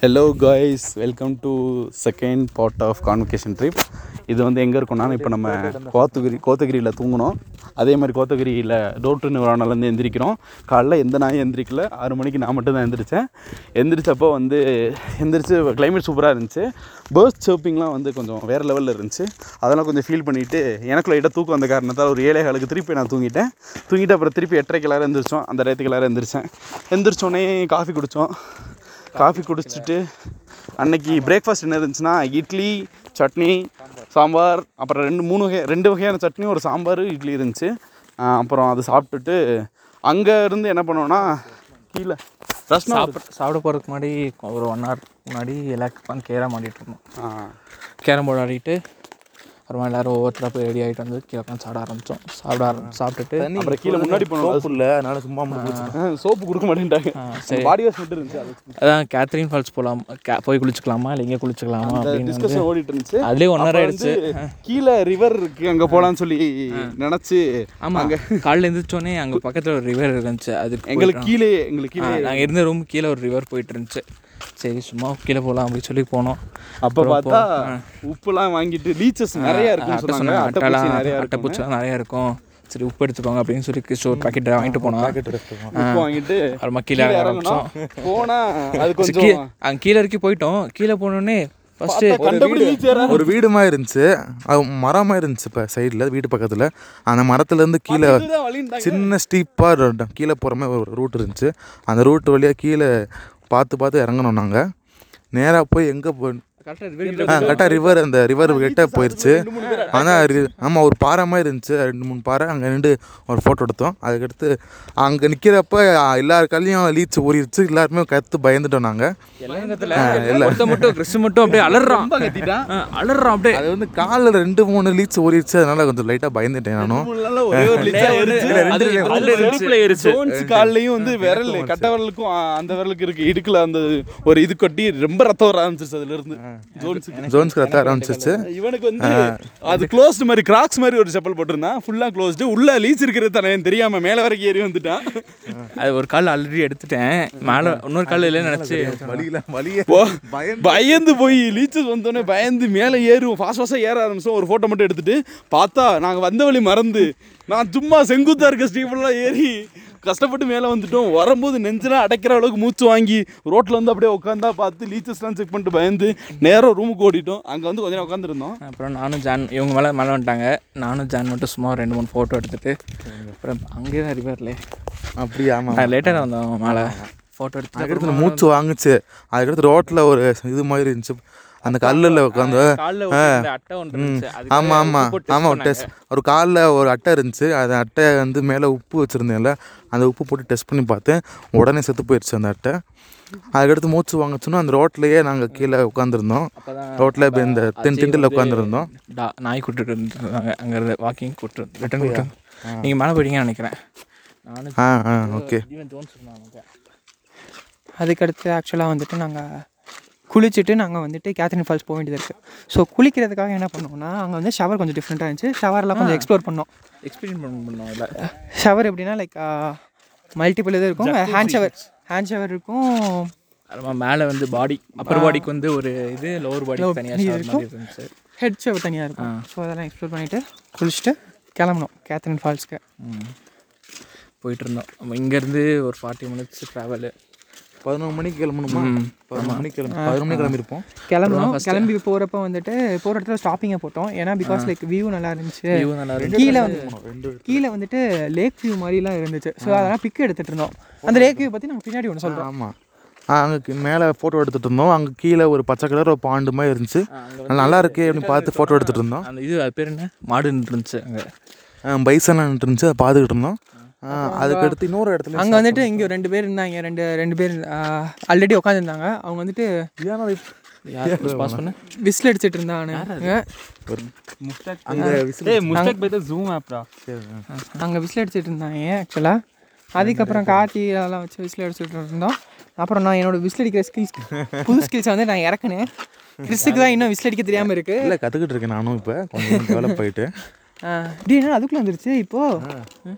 Hello guys welcome to second part of convocation trip இது வந்து எங்கே இருக்கும்னா இப்போ நம்ம கோத்தகிரி கோத்தகிரியில் தூங்கினோம். அதே மாதிரி கோத்தகிரியில் டோட்டுன்னு வானலேருந்து எந்திரிக்கிறோம். காலைல எந்த நாயும் எந்திரிக்கல. ஆறு மணிக்கு நான் மட்டும் தான் எந்திரிச்சேன். எந்திரிச்சப்போ வந்து எந்திரிச்சு கிளைமேட் சூப்பராக இருந்துச்சு. பேர்ட்ஸ் சர்ப்பிங்லாம் வந்து கொஞ்சம் வேறு லெவலில் இருந்துச்சு. அதெல்லாம் கொஞ்சம் ஃபீல் பண்ணிவிட்டு எனக்கு லைட்டாக தூக்கம் வந்த காரணத்தால் ஒரு ஏழை காலுக்கு திருப்பி நான் தூங்கிட்டேன். தூங்கிட்டு அப்புறம் திருப்பி எட்டரை எல்லாரும் எந்திரிச்சோம். அந்த டயத்துக்கு எல்லாரும் எந்திரிச்சேன். எந்திரிச்சோடனே காஃபி குடித்தோம் காஃபி குடிச்சிட்டு அன்னைக்கு பிரேக்ஃபாஸ்ட் என்ன இருந்துச்சுன்னா இட்லி சட்னி சாம்பார் அப்புறம் ரெண்டு மூணு வகை ரெண்டு வகையான சட்னி ஒரு சாம்பார் இட்லி இருந்துச்சு. அப்புறம் அது சாப்பிட்டுட்டு அங்கே இருந்து என்ன பண்ணோன்னா கீழே ரஸ்னா சாப்பிட சாப்பிட போகிறதுக்கு முன்னாடி ஒரு ஒன் ஹவர் முன்னாடி உட்காந்து கேரம் ஆடிட்டு இருந்தோம். கேரம் போர்டு ஆடிட்டு அப்புறமா எல்லாரும் ஒவ்வொருத்தராக போய் ரெடி ஆகிட்டு வந்து கீழே உட்காந்து சாப்பிட ஆரம்பித்தோம் சாப்பிட ஆரம் சாப்பிட்டுட்டு அப்புறம் கீழே முன்னாடி போனோம் இல்லை அதனால சும்மா சோப்பு கொடுக்க மாட்டேன்ட்டாங்க. சரி. பாடி வாஷ் மட்டும் இருந்துச்சு அது அதான் கேத்ரின் ஃபால்ஸ் போகலாம் போய் குளிச்சுக்கலாமா இல்லை இங்கே குளிச்சுக்கலாமா அப்படின்னு டிஸ்கஷன் ஓடிட்டு இருந்துச்சு. அதுலேயே ஒன் ஹவர் ஆயிடுச்சு. கீழே ரிவர் இருக்கு அங்கே போகலான்னு சொல்லி நினச்சி ஆமாம் காலைல எழுந்திரிச்சோடனே அங்கே பக்கத்தில் ஒரு ரிவர் இருந்துச்சு அதுக்கு எங்களுக்கு கீழே எங்களுக்கு கீழே நாங்கள் இருந்த ரூம் கீழே ஒரு ரிவர் போயிட்டு இருந்துச்சு. சரி சும்மா கீழே போகலாம் அப்படின்னு சொல்லி போனோம். அப்போ பார்த்தா உப்புலாம் வாங்கிட்டு லீச்சஸ் நிறைய அட்டை சொன்னாங்க. அட்டைலாம் நிறைய இருக்கும் அட்டைப்பூச்சிலாம் நிறையா இருக்கும். சரி உப்பு எடுத்துக்கோங்க அப்படின்னு சொல்லி கிறிஸ்து ஒரு பாக்கெட் வாங்கிட்டு போனோம் உப்பு வாங்கிட்டு அப்புறமா கீழே கீழே ஆரம்பிச்சோம் போனா அது கீ- கொஞ்சம் அங்கே கீழே வரைக்கும் போயிட்டோம். கீழே போனோடனே ஃபஸ்ட்டு ஒரு வீடு மாதிரி இருந்துச்சு. அது மரமாக இருந்துச்சு இப்போ சைடில் வீட்டு பக்கத்தில். அந்த மரத்துலேருந்து கீழே. சின்ன ஸ்டீப்பாக கீழே போகிற மாதிரி ஒரு ரூட் இருந்துச்சு. அந்த ரூட் வழியாக கீழே பார்த்து பார்த்து இறங்கணும் நாங்கள் நேராக போய் எங்கே போ கரெக்டாக ரிவர் அந்த ரிவர் கிட்ட போயிடுச்சு ஆனால் ஆமாம் ஒரு பாறை மாதிரி இருந்துச்சு. ரெண்டு மூணு பாறை அங்கே நின்று ஒரு ஃபோட்டோ எடுத்தோம். அதுக்கடுத்து அங்கே நிற்கிறப்ப எல்லார் கல்லையும் லீச்சு ஊறிடுச்சு எல்லாருமே கற்று பயந்துட்டோம் நாங்கள் மட்டும் கிறிஸ்து மட்டும் அப்படியே அலறான் அலறான் அப்படியே. அது வந்து காலில் ரெண்டு மூணு லீச்சு ஊறிடுச்சு அதனால கொஞ்சம் லைட்டாக பயந்துட்டேன் நானும். கால்லையும் வந்து விரல் கட்ட விரலுக்கும் அந்த விரலுக்கு இருக்கு. இடுக்குல அந்த ஒரு இது கொட்டி ரொம்ப ரத்தம் வர ஆரம்பிச்சிருச்சு அதுல இருந்து. ஜோன்ஸுக்கு ஜோன்ஸ்க்கு ரத்த ஆரம்பிச்சிச்சு. இவனுக்கு வந்து அது க்ளோஸ்டு மாதிரி கிராக்ஸ் மாதிரி ஒரு செப்பல் போட்டிருந்தான் ஃபுல்லா க்ளோஸ்டு உள்ள லீச் இருக்கிறது தானே தெரியாம மேல வரைக்கும் ஏறி வந்துட்டான் அது ஒரு கால் ஆல்ரெடி எடுத்துட்டேன். மேலே இன்னொரு கால் இல்லைன்னு நினச்சி. வழியில வழியே போ- பயந்து போய் லீச்சஸ் வந்தோடனே பயந்து மேலே ஏறுவோம். ஃபாஸ்ட் ஃபாஸ்ட்டாக ஏற ஆரம்பிச்சோம். ஒரு ஃபோட்டோ மட்டும் எடுத்துட்டு பார்த்தா நாங்கள் வந்த வழி மறந்து நான் சும்மா செங்குத்தா இருக்க ஸ்டீஃபன்லாம் ஏறி கஷ்டப்பட்டு மேலே வந்துட்டோம். வரும்போது நெஞ்செல்லாம் அடைக்கிற அளவுக்கு மூச்சு வாங்கி ரோட்டில் வந்து அப்படியே உட்காந்தா பார்த்து லீச்சஸ்லாம் செக் பண்ணிட்டு பயந்து நேராக ரூமுக்கு ஓடிட்டோம். அங்கே வந்து கொஞ்ச நேரம் உட்காந்துருந்தோம் அப்புறம் நானும் ஜான் இவங்க மேலே மேலே வந்துட்டாங்க. நானும் ஜான் மட்டும் சும்மா ரெண்டு மூணு ஃபோட்டோ எடுத்துட்டு அப்புறம் அங்கேயே தான் ரிவர்லே அப்படியே? ஆமாம் லேட்டாக வந்தோம் மேலே. ஃபோட்டோ எடுத்துட்டு அதுக்கடுத்து மூச்சு வாங்குச்சு. அதுக்கடுத்து ரோட்டில் ஒரு இது மாதிரி இருந்துச்சு. அந்த கல்லில் உட்காந்து ஒரு ஆமாம் ஆமாம் ஆமாம் test டெஸ்ட் ஒரு காலில் ஒரு அட்டை இருந்துச்சு. அந்த அட்டை வந்து மேலே உப்பு வச்சுருந்தேன்ல அந்த உப்பு போட்டு டெஸ்ட் பண்ணி பார்த்தேன். உடனே செத்து போயிடுச்சு அந்த அட்டை. அதுக்கடுத்து மூச்சு வாங்குச்சுன்னா அந்த ரோட்லேயே நாங்கள் கீழே உட்காந்துருந்தோம் ரோட்டில் இப்போ இந்த தின் திண்டில் உட்காந்துருந்தோம் நாய் கூட்டிட்டு இருந்தாங்க. அங்கே வாக்கிங் கூட்டு ரிட்டன் கூட்டு நீங்கள் மேலே போயிட்டீங்கன்னு நினைக்கிறேன். நானும் ஆ ஆ ஓகே. அதுக்கடுத்து ஆக்சுவலாக வந்துட்டு நாங்கள் குளிச்சுட்டு நாங்கள் வந்துட்டு கேத்ரின் ஃபால்ஸ் போக வேண்டியது இருக்குது ஸோ குளிக்கிறதுக்காக என்ன பண்ணுவோம்னா அங்கே வந்து ஷவர் கொஞ்சம் டிஃப்ரெண்ட்டாக இருந்துச்சு. ஷவர்லாம் கொஞ்சம் எக்ஸ்ப்ளோர் பண்ணோம். எக்ஸ்பீரியன்ஸ் பண்ணோம் இல்லை? ஷவர் எப்படின்னா லைக் மல்டிபிள் இது இருக்கும். ஹேண்ட் ஷவர் ஹேண்ட் ஷவர் இருக்கும். மேலே வந்து பாடி அப்பர் பாடிக்கு வந்து ஒரு இது லோவர் பாடி தனியாக இருந்துச்சு. ஹெட் ஷவர் தனியாக இருக்கும். ஸோ அதெல்லாம் எக்ஸ்ப்ளோர் பண்ணிவிட்டு குளிச்சுட்டு கிளம்பணும் கேத்ரின் ஃபால்ஸ்க்கு. போயிட்டு இருந்தோம். இங்கேருந்து ஒரு ஃபார்ட்டி மினிட்ஸ் ட்ராவலு பதினொரு மணிக்கு கிளம்பணுமா? பதினொரு மணிக்கு கிளம்பி பதினொரு மணிக்கு கிளம்பியிருப்போம் கிளம்பணும். கிளம்பி போகிறப்ப வந்துட்டு போகிற இடத்துல ஸ்டாப்பிங்கை போட்டோம். ஏன்னா பிகாஸ் லைக் வியூ நல்லா இருந்துச்சு. வியூ நல்லா இருக்கு கீழே வந்து கீழே வந்துட்டு லேக் வியூ மாதிரிலாம் இருந்துச்சு. ஸோ அதெல்லாம் பிக் எடுத்துகிட்டு இருந்தோம். அந்த லேக் வியூ பற்றி நாங்கள் பின்னாடி ஒன்று சொல்கிறோம் ஆமாம் அங்கே மேலே ஃபோட்டோ எடுத்துகிட்டு இருந்தோம். அங்கே கீழே ஒரு பச்சை கலர் ஒரு பாண்டு மாதிரி இருந்துச்சு. நல்லா இருக்கே அப்படின்னு பார்த்து ஃபோட்டோ எடுத்துகிட்டு இருந்தோம். அந்த இது பேர் என்ன? மாடுன்னு இருந்துச்சு அங்கே. பைசன் இருந்துச்சு. அதை பார்த்துக்கிட்டு இருந்தோம். ஆ, அதுக்கடுத்து இன்னொரு இடத்துல அங்கே வந்துட்டு இங்கே ரெண்டு பேர் இருந்தாங்க ரெண்டு ரெண்டு பேர் ஆல்ரெடி உட்காந்துருந்தாங்க அவங்க வந்துட்டு விசில் அடிச்சிட்டு இருந்தாங்க. அங்கே அங்கே விசில் அடிச்சிட்டு இருந்தாங்க ஆக்சுவலாக அதுக்கப்புறம் கார்த்தி அதெல்லாம் வச்சு விசில் அடிச்சிட்டு இருந்தோம். அப்புறம் நான் என்னோட விசில் அடிக்கிற ஸ்கில்ஸ் புது ஸ்கில்ஸை வந்து நான் இறக்குனேன். கிறிஸ்துக்கு தான் இன்னும் விசில் அடிக்க தெரியாமல் இருக்கு. இல்லை கற்றுக்கிட்டு இருக்கேன் நானும் இப்போ. கொஞ்சம் டெவலப் ஆகிட்டு டே என்ன அதுக்குள்ளே வந்துருச்சு இப்போது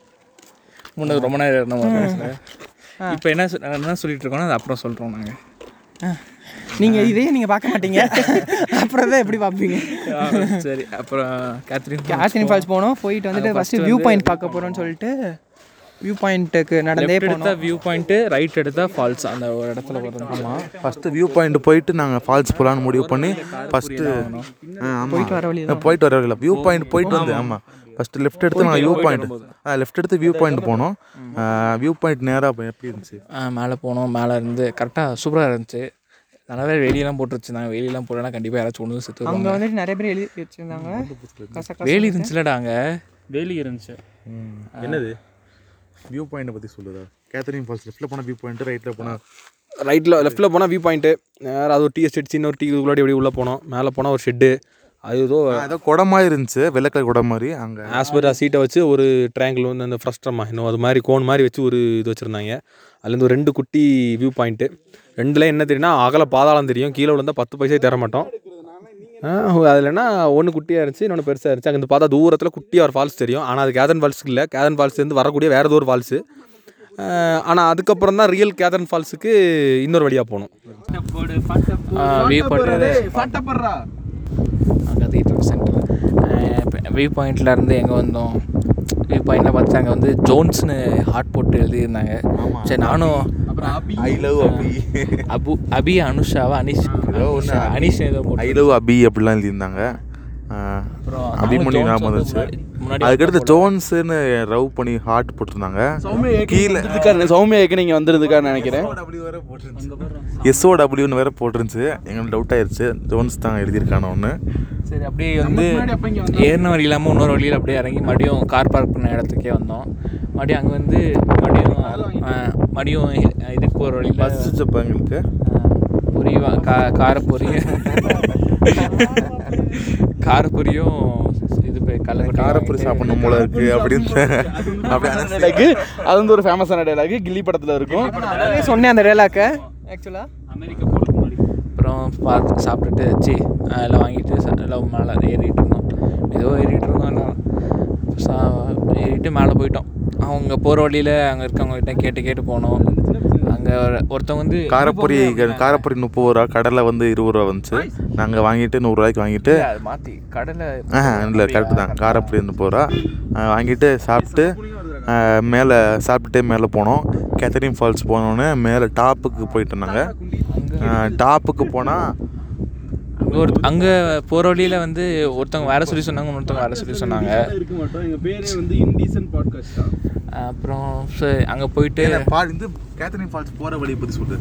முன்னது ரொம்ப நேரம் இருந்தோம் இப்போ என்ன என்ன சொல்லிட்டு இருக்கோம்னா அது அப்புறம் சொல்கிறோம் நாங்கள் நீங்கள் இதே நீங்கள் பார்க்க மாட்டீங்க. அப்புறம் தான் எப்படி பார்ப்பீங்க? சரி. அப்புறம் கேத்ரின் கேத்ரின் ஃபால்ஸ் போனோம் போயிட்டு வந்துட்டு ஃபஸ்ட்டு வியூ பாயிண்ட் பார்க்க போகிறோன்னு சொல்லிட்டு வியூ பாயிண்ட்டுக்கு நடந்தே எடுத்தா வியூ பாயிண்ட்டு ரைட் எடுத்தா ஃபால்ஸ் அந்த ஒரு இடத்துல வரும் ஆமாம் ஃபஸ்ட்டு வியூ பாயிண்ட் போயிட்டு நாங்கள் ஃபால்ஸ் போகலான்னு முடிவு பண்ணி ஃபஸ்ட்டு போயிட்டு வர வழி போயிட்டு வரவில்லை வியூ பாயிண்ட் போயிட்டு வந்து ஆமாம் ஃபஸ்ட்டு லெஃப்ட் எடுத்து நாங்கள் வியூ பாயிண்ட் ஆ லெஃப்ட் எடுத்து வியூ பாயிண்ட் போனோம். வியூ பாயிண்ட் நேராக எப்படி இருந்துச்சு? மேலே போனோம். மேலே இருந்து கரெக்டாக சூப்பராக இருந்துச்சு. நல்லாவே வெளியெல்லாம் போட்டுருச்சுருந்தாங்க வெளியெல்லாம் போடலாம் கண்டிப்பாக யாராச்சும் ஒன்று செத்து அங்கே வந்துட்டு நிறைய பேர் எழுதி வச்சுருந்தாங்க. வேலி இருந்துச்சுலடா அங்கே. வேலி இருந்துச்சு. என்னது? வியூ பாயிண்ட்டை பற்றி சொல்லுதா கேத்தரின் ஃபால்ஸ் லெஃப்ட்டில் போனால் வியூ பாயிண்ட் ரைட்டில் போனால் ரைட்டில் லெஃப்ட்டில் போனால் வியூ பாயிண்ட்டு நேராக அது ஒரு டீ எஸ்டேட் சின்ன ஒரு டீ இதுக்குள்ளாடி இப்படி உள்ளே போனோம். மேலே போனால் ஒரு ஷெட்டு அது ஏதோ ஏதோ குடை மாதிரி இருந்துச்சு வெள்ளக்கல் குடை மாதிரி அங்கே ஆஸ்பெரா சீட்டை வச்சு ஒரு ட்ரையாங்கிள் வந்து அந்த ஃப்ரஸ்ட்ரமா இன்னும் அது மாதிரி கோன் மாதிரி வச்சு ஒரு இது வச்சுருந்தாங்க. அதுலேருந்து ஒரு ரெண்டு குட்டி வியூ பாயிண்ட்டு ரெண்டுல என்ன தெரியும்னா அகல பாதாளம் தெரியும். கீழே விழுந்தால் பத்து பைசா தர மாட்டோம். அதில் என்ன ஒன்று குட்டியாக இருந்துச்சு இன்னொன்று பெருசாக இருந்துச்சு. அங்கே பார்த்தா தூரத்தில் குட்டியாக ஒரு ஃபால்ஸ் தெரியும். ஆனால் அது கேதன் ஃபால்ஸ் இல்லை. கேதன் ஃபால்ஸ்லேருந்து வரக்கூடிய வேறு ஏதோ ஒரு ஃபால்ஸு ஆனால் அதுக்கப்புறம் தான் ரியல் கேதன் ஃபால்ஸுக்கு இன்னொரு வழியாக போகணும் view point cathedral centre view பாயிண்ட்ல இருந்து எங்கே வந்தோம். வியூ பாயிண்ட்டில் பார்த்து அங்கே வந்து ஜோன்ஸ்னு ஹாட் போட்டு எழுதியிருந்தாங்க. சரி நானும் ஐ லவ் அபி. அபு அபி அனுஷாவா அனிஷ். அனுஷா, அனிஷ் ஏதோ ஐ லவ் அபி அப்படிலாம் எழுதியிருந்தாங்க. அப்புறம் அபிமன்யு நானும் ஞாபகம் வந்துச்சு. அதுக்கடுத்து ஜோன்ஸ்னு ரவ் பண்ணி ஹார்ட் போட்டிருந்தாங்க. கீழே சௌமியா ஏற்கனவே நீங்கள் வந்திருந்துக்கான்னு நினைக்கிறேன். எஸ்ஓ டபிள்யூன்னு வேற போட்டிருந்துச்சு. எங்களுக்கு டவுட் ஆயிருச்சு. ஜோன்ஸ் தான் எழுதியிருக்கான ஒன்று சரி அப்படியே வந்து ஏறின வழி இல்லாமல் இன்னொரு வழியில் அப்படியே இறங்கி மறுபடியும் கார் பார்க் பண்ண இடத்துக்கே வந்தோம். மறுபடியும் அங்கே வந்து மறுபடியும் மறுபடியும் இதுக்கு போகிற வழியில் பஸ் எங்களுக்கு. பொரி வா- கா காரப்பொரி காரப்பொரியும் இது போய் கள்ள காரப்பொரி சாப்பிடணும் போல இருக்கு அப்படின்னு அப்படி அந்த டைலாக் அது வந்து ஒரு ஃபேமஸான டைலாக் கில்லி படத்தில் இருக்கும். அதே சொன்னேன் அந்த டேலாக்க ஆக்சுவலாக அப்புறம் பார்த்து சாப்பிட்டுட்டு சி எல்லாம் வாங்கிட்டு எல்லாம் மேலே ஏறிட்டு இருந்தோம். ஏதோ ஏறிட்டு இருந்தோம் ஏறிட்டு மேலே போயிட்டோம். அவங்க போகிற வழியில் அங்கே இருக்கவங்ககிட்ட கேட்டு கேட்டு போனோம். அங்கே ஒருத்தவங்க வந்து காரப்பொரி காரப்பொரி முப்பது ரூபா கடலை வந்து இருபது ரூபா வந்துச்சு. நாங்கள் வாங்கிட்டு நூறுரூவாய்க்கு வாங்கிட்டு மாற்றி கடலை ஆ இல்லை கரெக்டு தான். காரப்பொரி முப்பது ரூபா. வாங்கிட்டு சாப்பிட்டு மேலே சாப்பிட்டுட்டே மேலே போனோம். கேத்தரின் ஃபால்ஸ் போனோன்னே மேலே டாப்புக்கு போயிட்டு இருந்தாங்க. டாப்புக்கு போனால் அங்கே ஒரு அங்கே போகிற வழியில் வந்து ஒருத்தவங்க வேறு சொல்லி சொன்னாங்க இன்னொருத்தவங்க வேறு சொல்லி சொன்னாங்க. அப்புறம் சரி அங்கே போயிட்டு பா இந்த கேத்தரின் ஃபால்ஸ் போகிற வழியை பற்றி சொல்லு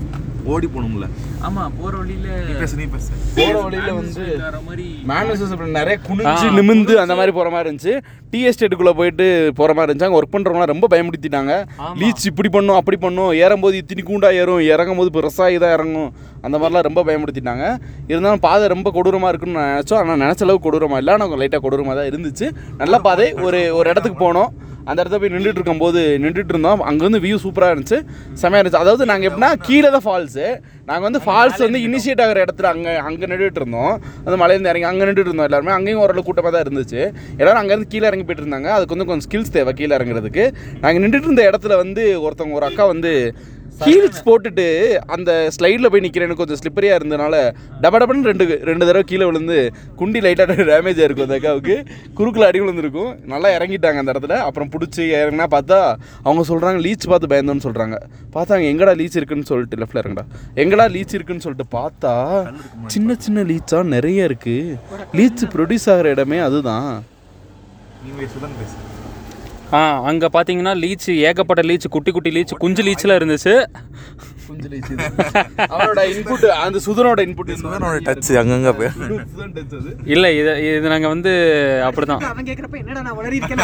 ஓடி போகணும்ல. ஆமாம் போகிற வழியில் பேசு நீ பேசு. போகிற வழியில் வந்து மாதிரி மேனேஜர்ஸ் அப்படி நிறைய குனிஞ்சு நிமிந்து அந்த மாதிரி போகிற மாதிரி இருந்துச்சு. டி எஸ்டேட்டுக்குள்ளே போயிட்டு போகிற மாதிரி இருந்துச்சு. அங்கே ஒர்க் பண்ணுறவங்களாம் ரொம்ப பயமுடுத்திட்டாங்க லீச் இப்படி பண்ணும் அப்படி பண்ணும். ஏறும்போது இத்தினி கூண்டா ஏறும். இறங்கும் போது பெருசாக இதாக இறங்கும். அந்த மாதிரிலாம் ரொம்ப பயமுடுத்திட்டாங்க இருந்தாலும் பாதை ரொம்ப கொடூரமாக இருக்குன்னு நினச்சோம். ஆனால் நினச்ச அளவுக்கு கொடூரமாக இல்லை. ஆனால் லைட்டாக கொடூரமாக தான் இருந்துச்சு. நல்ல பாதை. ஒரு ஒரு இடத்துக்கு போனோம். அந்த இடத்துல போய் நின்றுட்டு இருக்கும்போது நின்றுட்டு இருந்தோம். அங்கேருந்து வியூ சூப்பராக இருந்துச்சு. செமையாக இருந்துச்சு. அதாவது நாங்கள் எப்படின்னா கீழே தான் ஃபால்ஸு நாங்கள் வந்து ஃபால்ஸ் வந்து இனிஷியேட் ஆகிற இடத்துல அங்கே அங்கே நின்றுட்டு இருந்தோம். அந்த மலையிலேருந்து இறங்கி அங்கே நின்றுட்டு இருந்தோம் எல்லாருமே. அங்கேயும் ஓரளவு கூட்டமாக தான் இருந்துச்சு. எல்லாரும் அங்கேருந்து கீழே இறங்கி போயிட்டு இருந்தாங்க. அதுக்கு வந்து கொஞ்சம் ஸ்கில்ஸ் தேவை கீழே இறங்குறதுக்கு. நாங்கள் நின்றுட்டு இருந்த இடத்துல வந்து ஒருத்தவங்க ஒரு அக்கா வந்து ஹீல்ஸ் போட்டுட்டு அந்த ஸ்லைடில் போய் நிற்கிறேன்னு கொஞ்சம் ஸ்லிப்பரியாக இருந்தனால டப டபன்னு ரெண்டு ரெண்டு தடவை கீழே விழுந்து குண்டி லைட்டாக டேமேஜ் ஆயிருக்கும் அந்த அக்காவுக்கு. குறுக்கில் அடி விழுந்திருக்கும். நல்லா இறங்கிட்டாங்க அந்த இடத்துல. அப்புறம் பிடிச்சி இறங்கினா பார்த்தா அவங்க சொல்கிறாங்க லீச் பார்த்து பயந்தோன்னு சொல்கிறாங்க பார்த்தாங்க எங்கடா லீச் இருக்குன்னு சொல்லிட்டு லெஃப்டில் இறங்கடா. எங்கடா லீச் இருக்குன்னு சொல்லிட்டு பார்த்தா சின்ன சின்ன லீச்சாக நிறைய இருக்குது லீச் ப்ரொடியூஸ் ஆகிற இடமே அதுதான். நீ பேசு தான் பேசு. ஆ அங்கே பார்த்தீங்கன்னா லீச் ஏகப்பட்ட லீச் குட்டி குட்டி லீச் குஞ்சு லீச்சில் இருந்துச்சு. கொஞ்சம் லீச் அவனோட இன்புட் அந்த சுதனோட இன்புட் சுதனோட டச் அங்கங்கே போய். இல்லை இது இது நாங்கள் வந்து அப்படி தான் அவன் கேட்குறப்ப என்னடா நான் வளரி இருக்கேன்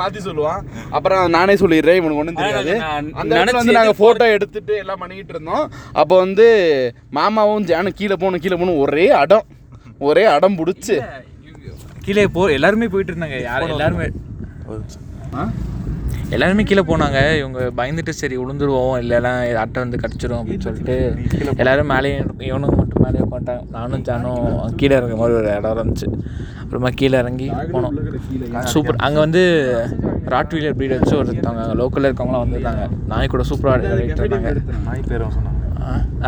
மாத்தி சொல்லுவான். அப்புறம் நானே சொல்லிடுறேன் இவனுக்கு ஒன்றும் தெரியாது. அந்த வந்து நாங்க போட்டோ எடுத்துட்டு எல்லாம் பண்ணிக்கிட்டு இருந்தோம். அப்போ வந்து மாமாவும் ஜானும் கீழே போகணும் கீழே போகணும் ஒரே அடம். ஒரே அடம் பிடிச்சி. கீழே போ எல்லாருமே போயிட்டு இருந்தாங்க. யாரும் எல்லாருமே எல்லாருமே கீழே போனாங்க. இவங்க பயந்துட்டு சரி விழுந்துருவோம் இல்லைன்னா அட்டை வந்து கடிச்சிரும் அப்படின்னு சொல்லிட்டு எல்லாரும் மேலேயே இவனுக்கு மட்டும் மேலே உட்காந்துட்டாங்க நானும் ஜானும் கீழே இறங்குற மாதிரி ஒரு இடம் இருந்துச்சு. அப்புறமா கீழே இறங்கி போனோம். சூப்பர். அங்கே வந்து ராட்வீலர் ப்ரீட் வச்சு ஒருத்தவங்க லோக்கலில் இருக்கவங்களாம் வந்திருந்தாங்க நாய் கூட சூப்பராக ரைட் இருந்தாங்க. நாய் பேரும் சொன்னாங்க?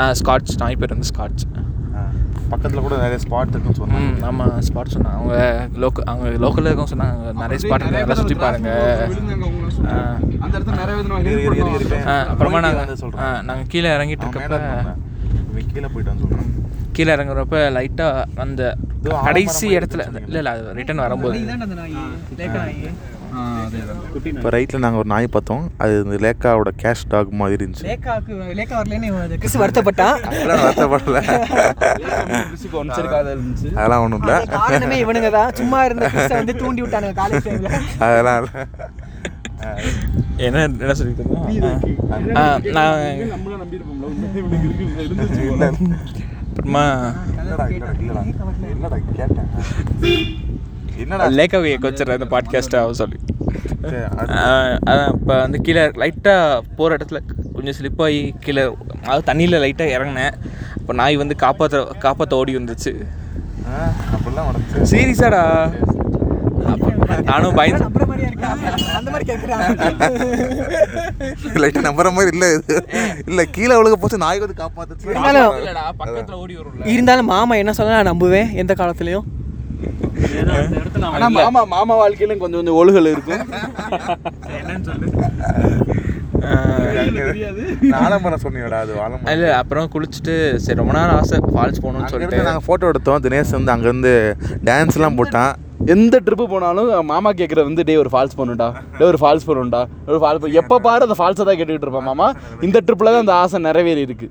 ஆ ஸ்காட்ச் நாய் பேர் வந்து ஸ்காட்ச் பக்கத்தில் கூட நிறைய ஸ்பாட் இருக்குன்னு சொன்னாங்க. ம் ஆமாம் ஸ்பாட் சொன்னாங்க. அவங்க லோக்கல் அவங்க லோக்கலில் இருக்கவங்க சொன்னாங்க. நிறைய ஸ்பாட் இருக்கு. நல்லா சுற்றி பாருங்க. அந்த இடத்துல நிறைய அப்புறமா வந்து நாங்கள். ஆ நாங்கள் கீழே இறங்கிட்டு இருக்கப்ப கீழே போயிட்டான்னு சொல்கிறேன் கீழே இறங்குறப்ப லைட்டாக அந்த கடைசி இடத்துல இல்லை இல்லை அது ரிட்டர்ன் வரும்போது. இப்போ ரைட்டில் நாங்கள் ஒரு நாய் பார்த்தோம். அது இந்த லேக்காவோட கேஷ் டாக் மாதிரி இருந்துச்சு. லேக்காவுக்கு லேக்கா வரலன்னு கிறிஸ் வருத்தப்பட்டான் அதெல்லாம் வருத்தப்படல. அதெல்லாம் ஒன்றும் இல்லை. காரணமே இவனுங்க தான் சும்மா இருந்த வந்து தூண்டி விட்டானுங்க காலேஜ் டைம்ல அதெல்லாம் இல்லை. என்ன என்ன சொல்லிட்டு நான். அப்புறமா இல்லடா இல்லடா இல்லடா இல்லடா கேட்டேன் என்னடா லேக்காவை வச்சிடறேன் இந்த பாட்காஸ்ட்டை அவ சொல்லி அதான் இப்போ வந்து கீழே லைட்டாக போகிற இடத்துல கொஞ்சம் ஸ்லிப்பாகி கீழே அது தண்ணியில் லைட்டாக இறங்கினேன். அப்போ நாய் வந்து காப்பாற்ற காப்பாற்ற ஓடி வந்துச்சு சீரியஸாடா? நானும் பயந்து நம்புற அந்த மாதிரி நம்புற இல்லை இது. இல்லை கீழே போச்சு நாய் வந்து காப்பாத்துச்சு. இருந்தாலும் இல்லடா பக்கத்தில் ஓடி வரும்ல. இருந்தாலும் மாமா என்ன சொல்ல நான் நம்புவேன் எந்த காலத்துலயும். ஆனா மாமா மாமா வாழ்க்கையிலும் கொஞ்சம் கொஞ்சம் ஒழுகல் இருக்கும். ஆலமரம் சொன்னீங்கடா அது ஆலமரம். இல்லை அப்புறம் குளிச்சுட்டு சரி ரொம்ப நேரம் ஆசை ஃபால்ஸ் போகணும்னு சொல்லிட்டு. நாங்கள் ஃபோட்டோ எடுத்தோம். தினேஷ் வந்து அங்கேருந்து டான்ஸ்லாம் போட்டான். எந்த ட்ரிப்பு போனாலும் மாமா கேட்குற வந்து டே ஒரு ஃபால்ஸ் பண்ணுடா டே ஒரு ஃபால்ஸ் பண்ணுடா ஒரு ஃபால்ஸ் எப்போ பாரு அந்த ஃபால்ஸை தான் கேட்டுக்கிட்டு இருப்பேன் மாமா. இந்த ட்ரிப்பில் தான் அந்த ஆசை நிறைவேறி இருக்கு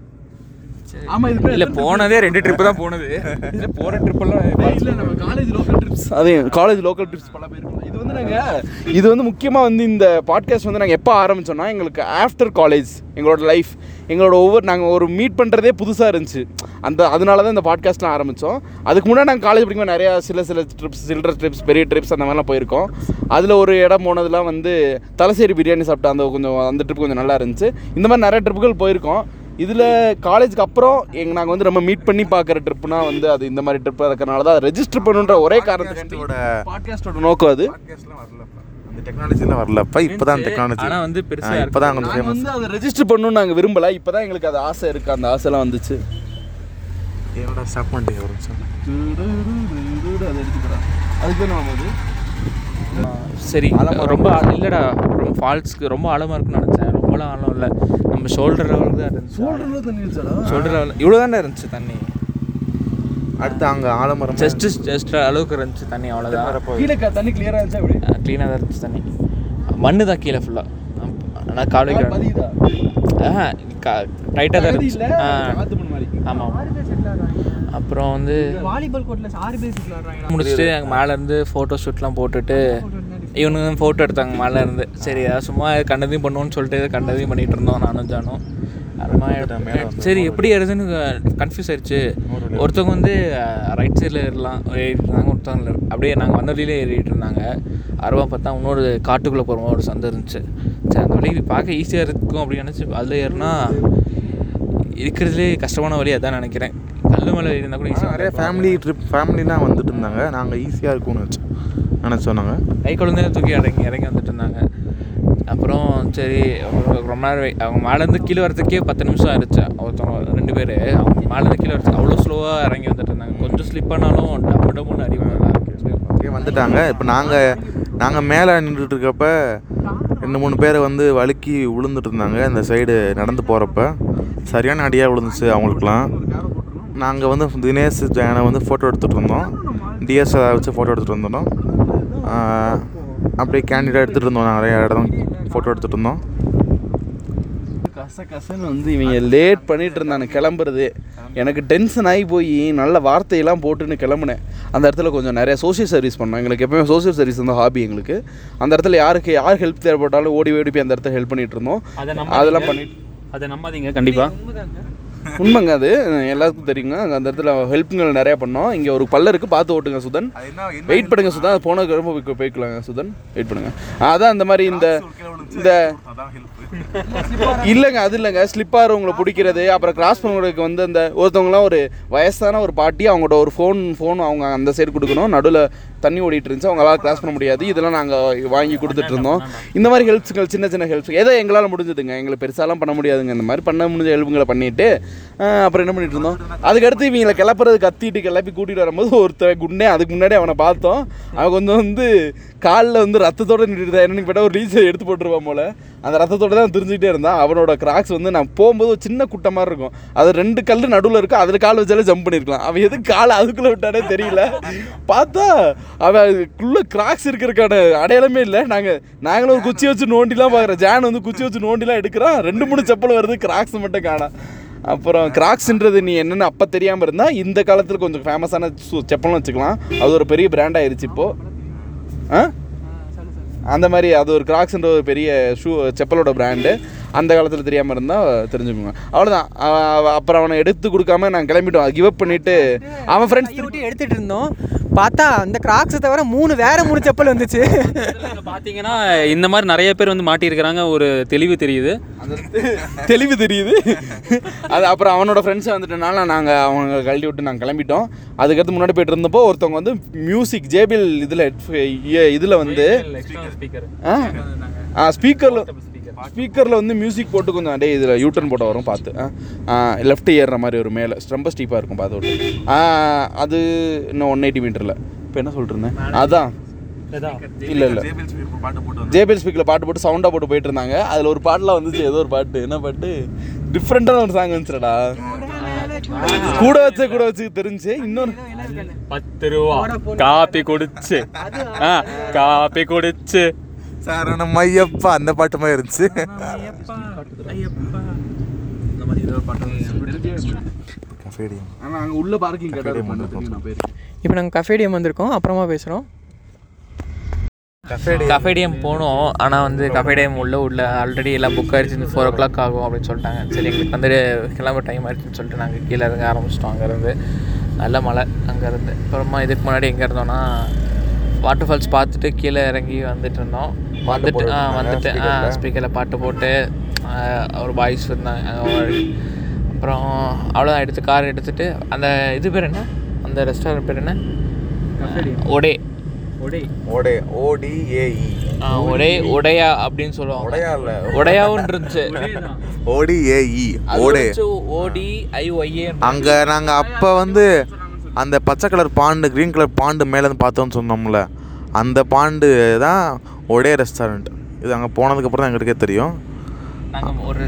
ஆமா இது இல்லை போனதே ரெண்டு ட்ரிப்பு தான் போனது. இல்லை போகிற ட்ரிப்பெல்லாம் இல்ல நம்ம காலேஜ் லோக்கல் ட்ரிப்ஸ் அதே காலேஜ் லோக்கல் ட்ரிப்ஸ் பல பேர் இது வந்து நாங்க இது வந்து முக்கியமா வந்து இந்த பாட்காஸ்ட் வந்து நாங்க எப்போ ஆரம்பிச்சோம்னா எங்களுக்கு ஆஃப்டர் காலேஜ் எங்களோட லைஃப் எங்களோட ஒவ்வொரு நாங்கள் ஒரு மீட் பண்ணுறதே புதுசாக இருந்துச்சு. அந்த அதனால தான் இந்த பாட்காஸ்ட்லாம் ஆரம்பித்தோம் அதுக்கு முன்னாடி நாங்கள் காலேஜ் படிக்கும்போது நிறையா சில சில ட்ரிப்ஸ் சில்லற ட்ரிப்ஸ் பெரிய ட்ரிப்ஸ் அந்த மாதிரிலாம் போயிருக்கோம். அதில் ஒரு இடம் போனதுலாம் வந்து தலசேரி பிரியாணி சாப்பிட்ட அந்த கொஞ்சம் அந்த ட்ரிப் கொஞ்சம் நல்லா இருந்துச்சு. இந்த மாதிரி நிறைய ட்ரிப்புகள் போயிருக்கோம். இதில் காலேஜுக்கு அப்புறம் எங்க நாங்கள் வந்து ரொம்ப மீட் பண்ணி பார்க்குற ட்ரிப்னா வந்து அது இந்த மாதிரி ட்ரிப் இருக்கிறனால தான் ரெஜிஸ்டர் பண்ணுன்ற ஒரே காரணத்தோட பாட்காஸ்டோட நோக்கம் அது. அந்த டெக்னாலஜிலாம் வரலப்பா. இப்போ தான் டெக்னாலஜி ஆனால் வந்து பெருசாக இப்போ தான் கொஞ்சம் ஃபேமஸ் வந்து அதை ரெஜிஸ்டர் பண்ணணும்னு நாங்கள் விரும்பல. இப்போ தான் எங்களுக்கு அது ஆசை இருக்குது அந்த ஆசைலாம் வந்துச்சு. என்னடா ஸ்டாப் பண்ணிட்டீங்க ஒரு நிமிஷம் அது அதுக்கு நம்ம அது சரி ரொம்ப இல்லடா ரொம்ப ஃபால்ஸ்க்கு ரொம்ப ஆழமாக இருக்குன்னு நினச்சேன். ரொம்பலாம் ஆழம் இல்லை. நம்ம ஷோல்டர் லெவல் தான் இருந்துச்சு. தண்ணி வச்சாடா ஷோல்டர் லெவல் இவ்வளோ தானே இருந்துச்சு தண்ணி. அடுத்து அங்கே ஆலமரம் ஜஸ்ட் ஜஸ்ட் அளவுக்கு இருந்துச்சு தண்ணி அவ்வளோதான் கீழே தண்ணி கிளியராக இருந்துச்சா அப்படி க்ளீனாக தான் இருந்துச்சு தண்ணி. மண்ணு தான் கீழே ஃபுல்லாக ஆனால் கால் பதியுதா? ஆ டைட்டாக தான் இருந்துச்சு. ஆமாம் அப்புறம் வந்து வாலிபால் விளாடுறாங்க முடிச்சுட்டு அங்கே மேலேருந்து ஃபோட்டோ ஷூட்லாம் போட்டுட்டு இவனுங்க ஃபோட்டோ எடுத்தாங்க மேலே இருந்து. சரி ஏதாவது சும்மா கண்டதையும் பண்ணுவோன்னு சொல்லிட்டு கண்டதையும் பண்ணிகிட்டு இருந்தோம் நானும் ஜானும். அப்புறமா சரி எப்படி ஏறுதுன்னு கன்ஃபியூஸ் ஆயிடுச்சு. ஒருத்தவங்க வந்து ரைட் சைடில் ஏறலாம் ஏறிட்டு இருந்தாங்க ஒருத்தவங்க அப்படியே நாங்கள் வந்த வழியிலே ஏறிட்டு இருந்தாங்க. அருவா பார்த்தா இன்னொரு காட்டுக்குள்ளே போகிற ஒரு சந்தை இருந்துச்சு. சரி அந்த வழி பார்க்க ஈஸியாக இருக்கும் அப்படின்னு நினச்சி அதில் ஏறினா இருக்கிறதுலே கஷ்டமான வழி அதான் நினைக்கிறேன். கல் மலை இருந்தால் கூட ஈஸியாக நிறைய ஃபேமிலி ட்ரிப் ஃபேமிலிலாம் வந்துட்டு இருந்தாங்க. நாங்கள் ஈஸியாக இருக்கும்னு வச்சு நினச்சோம் நாங்கள் கை குழந்தைய தூக்கி இறங்கி இறங்கி வந்துட்டு இருந்தாங்க அப்புறம் சரி ரொம்ப நேரம் அவங்க மேலேருந்து கீழே வரதுக்கே பத்து நிமிஷம் ஆயிடுச்சு. ஒருத்தவங்க ரெண்டு பேர். அவங்க மேலேருந்து கீழே வரதுக்கு அவ்வளோ ஸ்லோவாக இறங்கி வந்துட்டு இருந்தாங்க கொஞ்சம் ஸ்லிப் ஆனாலும் டம்மு டம்முன்னு அடிவாங்க வந்துட்டாங்க. இப்போ நாங்கள் நாங்கள் மேலே நின்றுட்டு இருக்கப்ப ரெண்டு மூணு பேர் வந்து வழுக்கி விழுந்துட்டு இருந்தாங்க இந்த சைடு நடந்து போகிறப்ப சரியான அடியாக விழுந்துச்சு அவங்களுக்குலாம் நாங்கள் வந்து தினேஷ் ஜானை வந்து ஃபோட்டோ எடுத்துகிட்டு இருந்தோம். டிஎஸ்ஆர் வச்சு ஃபோட்டோ எடுத்துகிட்டு இருந்தோம் அப்படியே கேண்டிடாக எடுத்துகிட்டு இருந்தோம் நிறைய இடம் ஃபோட்டோ எடுத்துகிட்டு இருந்தோம் கச கசன்னு வந்து இவங்க லேட் பண்ணிட்டு இருந்தானு கிளம்புறது. எனக்கு டென்ஷன் ஆகி போய் நல்ல வார்த்தையெல்லாம் போட்டுன்னு கிளம்புனேன். அந்த இடத்துல கொஞ்சம் நிறைய சோஷியல் சர்வீஸ் பண்ணோம். எங்களுக்கு எப்பவுமே சோஷியல் சர்வீஸ் வந்து ஹாபி எங்களுக்கு. அந்த இடத்துல யாருக்கு யார் ஹெல்ப் தேவைப்பட்டாலும் ஓடி ஓடி போய் அந்த இடத்துல ஹெல்ப் பண்ணிட்டு இருந்தோம். அதை அதெல்லாம் பண்ணிட்டு அதை நம்பாதீங்க கண்டிப்பாக உண்மைங்க அது. எல்லாத்துக்கும் தெரியுங்க. அங்க அந்த இடத்துல ஹெல்ப்புங்கள் நிறையா பண்ணோம். இங்கே ஒரு பல்ல இருக்குது பார்த்து ஓட்டுங்க சுதன். வெயிட் பண்ணுங்க சுதன். அது போனதுக்கு ரொம்ப போய்- போய்க்கலாங்க சுதன். வெயிட் பண்ணுங்க. அதான் இந்த மாதிரி இந்த இந்த இல்லைங்க அது இல்லைங்க. ஸ்லிப்பாக உங்களை பிடிக்கிறது அப்புறம் கிராஸ் பண்ணுறதுக்கு வந்து அந்த ஒருத்தவங்களாம் ஒரு வயசான ஒரு பாட்டி அவங்களோட ஒரு ஃபோன் ஃபோன் அவங்க அந்த சைடு கொடுக்கணும். நடுவில் தண்ணி ஓடிட்டு இருந்துச்சு அவங்களால கிராஸ் பண்ண முடியாது. இதெல்லாம் நாங்கள் வாங்கி கொடுத்துட்டு இருந்தோம். இந்த மாதிரி ஹெல்ப்ஸுகள் சின்ன சின்ன ஹெல்ப்ஸ் ஏதோ எங்களால் முடிஞ்சதுங்க. எங்களுக்கு பெருசாலாம் பண்ண முடியாதுங்க. இந்த மாதிரி பண்ண முடிஞ்ச ஹெல்ப்புங்களை பண்ணிட்டு அப்புறம் என்ன பண்ணிட்டு இருந்தோம்? அதுக்கடுத்து இவங்களை கிளப்புறது கத்திட்டு கிளப்பி கூட்டிகிட்டு வரும்போது ஒருத்தன் குண்டே அதுக்கு முன்னாடி அவனை பார்த்தோம். அவன் கொஞ்சம் வந்து காலில் வந்து ரத்தத்தோட நின்றுட்டு என்னன்னு கேட்டால் ஒரு ரீசை எடுத்து போட்டுருவான் போல. அந்த ரத்தத்தோட தான் தெரிஞ்சுக்கிட்டே இருந்தான். அவனோட கிராக்ஸ் வந்து நான் போகும்போது ஒரு சின்ன குட்டை மாதிரி இருக்கும். அது ரெண்டு கல் நடுவில் இருக்கும் அதில் கால் வச்சாலே ஜம்ப் பண்ணியிருக்கலாம் அவன் எதுக்கு காலை அதுக்குள்ளே விட்டானே தெரியல. பார்த்தா அவன் அதுக்குள்ளே கிராக்ஸ் இருக்கிறக்கான அடையாளமே இல்லை. நாங்கள் நாங்களும் ஒரு குச்சி வச்சு நோண்டிலாம் பார்க்குறோம். ஜான் வந்து குச்சி வச்சு நோண்டிலாம் எடுக்கிறான். ரெண்டு மூணு செப்பல் வருது கிராக்ஸ் மட்டும் காணோம் அப்புறம் கிராக்ஸ்ன்றது நீ என்னென்னு அப்போ தெரியாமல் இருந்தால் இந்த காலத்தில் கொஞ்சம் ஃபேமஸான செப்பலும் வச்சுக்கலாம். அது ஒரு பெரிய பிராண்ட் ஆயிருச்சு இப்போது ஆ? அந்த மாதிரி அது ஒரு கிராக்ஸ்ன்ற ஒரு பெரிய ஷூ செப்பலோட பிராண்டு அந்த காலத்தில் தெரியாமல் இருந்தால் தெரிஞ்சுக்கோங்க. அவ்வளோதான் அப்புறம் அவனை எடுத்து கொடுக்காம நாங்கள் கிளம்பிட்டோம். கிவ் அப் பண்ணிவிட்டு அவன் ஃப்ரெண்ட்ஸ் ஊட்டி எடுத்துட்டு இருந்தோம். பார்த்தா அந்த கிராக்ஸை தவிர மூணு வேற மூணு செப்பல் வந்துச்சு. பார்த்தீங்கன்னா இந்த மாதிரி நிறைய பேர் வந்து மாட்டியிருக்கிறாங்க. ஒரு தெளிவு தெரியுது. தெளிவு தெரியுது. அது அப்புறம் அவனோட ஃப்ரெண்ட்ஸை வந்துட்டனால நாங்கள் அவங்க கழட்டி விட்டு நாங்கள் கிளம்பிட்டோம். அதுக்கடுத்து முன்னாடி போயிட்டு இருந்தப்போ ஒருத்தவங்க வந்து மியூசிக் ஜேபிஎல் இதில் இதில் வந்து ஸ்பீக்கரில் ஸ்பீக்கரில் வந்து மியூசிக் போட்டு கொஞ்சம் அப்படியே இதில் யூட்டன் போட்ட வரும் பார்த்து. லெஃப்ட் ஏறுற மாதிரி ஒரு மேலே. ரொம்ப ஸ்டீப்பாக இருக்கும் பார்த்து அது இன்னும் ஒன் எயிட்டி மீட்டரில் இப்போ என்ன சொல்லிட்டு இருந்தேன்? அதான். இல்லை இல்லை. ஜேபிஎல் ஸ்பீக்கில் பாட்டு போட்டு சவுண்டாக போட்டு போயிட்டு இருந்தாங்க. அதில் ஒரு பாட்டில் வந்துச்சு. ஏதோ ஒரு பாட்டு. என்ன பாட்டு? டிஃப்ரெண்ட்டான ஒரு சாங் வந்துச்சுடா. கூட வச்சே கூட வச்சு தெரிஞ்சு இன்னொரு. பத்து ரூபா. காப்பி குடிச்சு. ஆ காப்பி குடிச்சு. சரணம் ஐயப்பா அந்த பாட்டு மாதிரி இருந்துச்சு. இப்போ நாங்கள் கஃபேடியம் வந்திருக்கோம் அப்புறமா பேசுகிறோம் கஃபேடியம் போனோம் ஆனால் வந்து கஃபேடியம் உள்ள உள்ள ஆல்ரெடி எல்லாம் புக் ஆயிடுச்சு ஃபோர் ஓ கிளாக் ஆகும் அப்படின்னு சொல்லிட்டாங்க. சரி எங்களுக்கு வந்து கிளம்ப டைம் ஆயிடுச்சுன்னு சொல்லிட்டு நாங்கள் கீழே இறங்க ஆரம்பிச்சிட்டோம் அங்கேருந்து நல்ல மழை அங்கேருந்து அப்புறமா இதுக்கு முன்னாடி எங்கே இருந்தோம்னா வாட்டர் ஃபால்ஸ் பார்த்துட்டு கீழே இறங்கி வந்துட்டு இருந்தோம். வந்துட்டு ஆ வந்துட்டு ஆ ஸ்பீக்கரில் பாட்டு போட்டு ஒரு பாய்ஸ் இருந்தாங்க அப்புறம் அவ்வளோதான் எடுத்து கார் எடுத்துட்டு அந்த இது பேர் என்ன? அந்த ரெஸ்டாரண்ட் பேர் என்ன? ஒடே. ஓடே ஓடிஏஇ ஆ, ஒரே உடையா அப்படின்னு சொல்லுவாங்க. உடையா இல்ல உடையாவும் இருந்துச்சு ஓடிஏஇ ஓடே ஓடி ஐஒய்ஏ அங்கே நாங்கள் அப்போ வந்து அந்த பச்சை colour pond green colour pond மேலேருந்து பார்த்தோம்னு சொன்னோம்ல அந்த பாண்டு தான் ஒரே ரெஸ்டாரண்ட் இது அங்கே போனதுக்கப்புறம் தான் எங்களுக்கே தெரியும். நாங்கள் ஒரு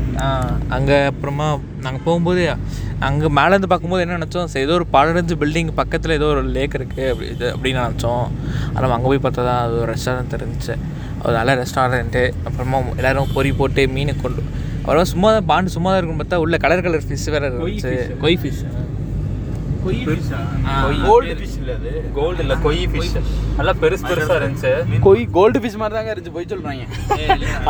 அங்கே அப்புறமா நாங்கள் போகும்போது அங்கே மேலேருந்து பார்க்கும்போது என்ன நினச்சோம்? சரி ஏதோ ஒரு பதினஞ்சு பில்டிங் பக்கத்தில் ஏதோ ஒரு லேக் இருக்குது அப்படி இது அப்படின்னு நினச்சோம். ஆனால் அங்கே போய் பார்த்தா தான் அது ஒரு ரெஸ்டாரண்ட் இருந்துச்சு ஒரு நல்ல ரெஸ்டாரண்ட்டு அப்புறமா எல்லோரும் பொறி போட்டு மீனை கொண்டு அப்புறம் சும்மா தான் பாண்டு சும்மா தான் இருக்கும் பார்த்தா உள்ள கலர் கலர் ஃபிஷ் வேறு இருந்துச்சு. கொய் ஃபிஷ் கோல்டு ஃபிஷ் இல்லை அது. கோல்டு இல்லை கொய் ஃபிஷ் நல்லா பெருசு பெருசாக இருந்துச்சு. கொய் கோல்டு ஃபிஷ் மாதிரி தாங்க இருந்துச்சு போய் சொல்கிறாங்க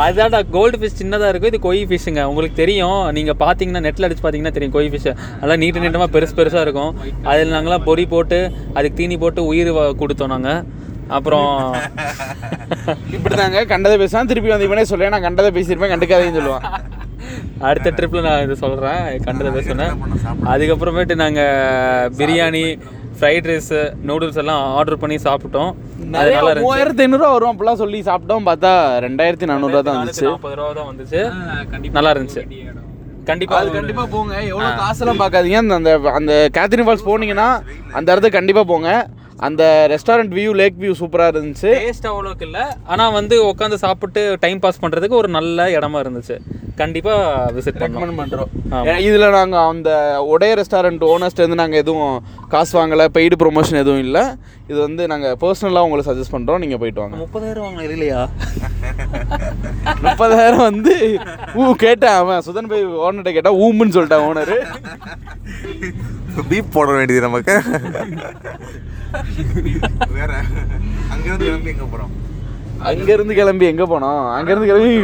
அதான்டா கோல்டு ஃபிஷ் சின்னதாக இருக்கும் இது கொய் ஃபிஷ்ஷுங்க உங்களுக்கு தெரியும் நீங்கள் பார்த்தீங்கன்னா நெட்டில் அடிச்சு பார்த்தீங்கன்னா தெரியும் கொய் ஃபிஷ் நல்லா நீட்டு நீட்டமாக பெருசு பெருசாக இருக்கும். அதில் நாங்களாம் பொறி போட்டு அதுக்கு தீனி போட்டு உயிர் கொடுத்தோம் நாங்கள் அப்புறம் இப்படி தாங்க கண்டதை பேசுவான். திருப்பி வந்து இவனே சொல்ல நான் கண்டதை பேசியிருப்பேன் கண்டுக்காதேன்னு சொல்லுவான். அடுத்த ட்ரிப்பில் நான் இது சொல்கிறேன் கண்டதை பேசுனேன் அதுக்கப்புறமேட்டு நாங்கள் பிரியாணி ஃப்ரைட் ரைஸு நூடுல்ஸ் எல்லாம் ஆர்டர் பண்ணி சாப்பிட்டோம். அது நிறைய நல்லா இருந்துச்சு. மூவாயிரத்தி ஐநூறுரூவா வரும் அப்படிலாம் சொல்லி சாப்பிட்டோம். பார்த்தா ரெண்டாயிரத்தி நானூறுரூவா தான் வந்துச்சு. நாற்பது ரூபா தான் வந்துச்சு. நல்லா இருந்துச்சு. கண்டிப்பாக அது கண்டிப்பாக போங்க. எவ்வளோ காசெல்லாம் பார்க்காதீங்க. அந்த அந்த அந்த கேத்ரின் ஃபால்ஸ் போனீங்கன்னா அந்த இடத்துக்கு கண்டிப்பாக போங்க. அந்த ரெஸ்டாரண்ட் வியூ லேக் வியூ சூப்பராக இருந்துச்சு. டேஸ்ட் அவ்வளோக்கு இல்லை. ஆனால் வந்து உட்காந்து சாப்பிட்டு டைம் பாஸ் பண்ணுறதுக்கு ஒரு நல்ல இடமா இருந்துச்சு. கண்டிப்பாக விசிட் ரெக்கமெண்ட் பண்ணுறோம். இதில் நாங்கள் அந்த உடைய ரெஸ்டாரண்ட் ஓனர்ஸ்லேருந்து நாங்கள் எதுவும் காசு வாங்கலை பெய்டு ப்ரொமோஷன் எதுவும் இல்லை. இது வந்து நாங்கள் பர்சனலாக உங்களுக்கு சஜஸ்ட் பண்ணுறோம் நீங்கள் போயிட்டு வாங்க. முப்பதாயிரம் வாங்க இல்லையா? முப்பதாயிரம் வந்து ஊ கேட்டேன் அவன். சுதன் போய் ஓனர்கிட்ட கேட்டால் ஊமுன்னு சொல்லிட்டான் ஓனரு பீப் போட வேண்டியது நமக்கு. வேற. அங்கேருந்து கிளம்பி எங்கே போகிறோம் அங்கேருந்து கிளம்பி எங்கே போனோம்? அங்கேருந்து கிளம்பி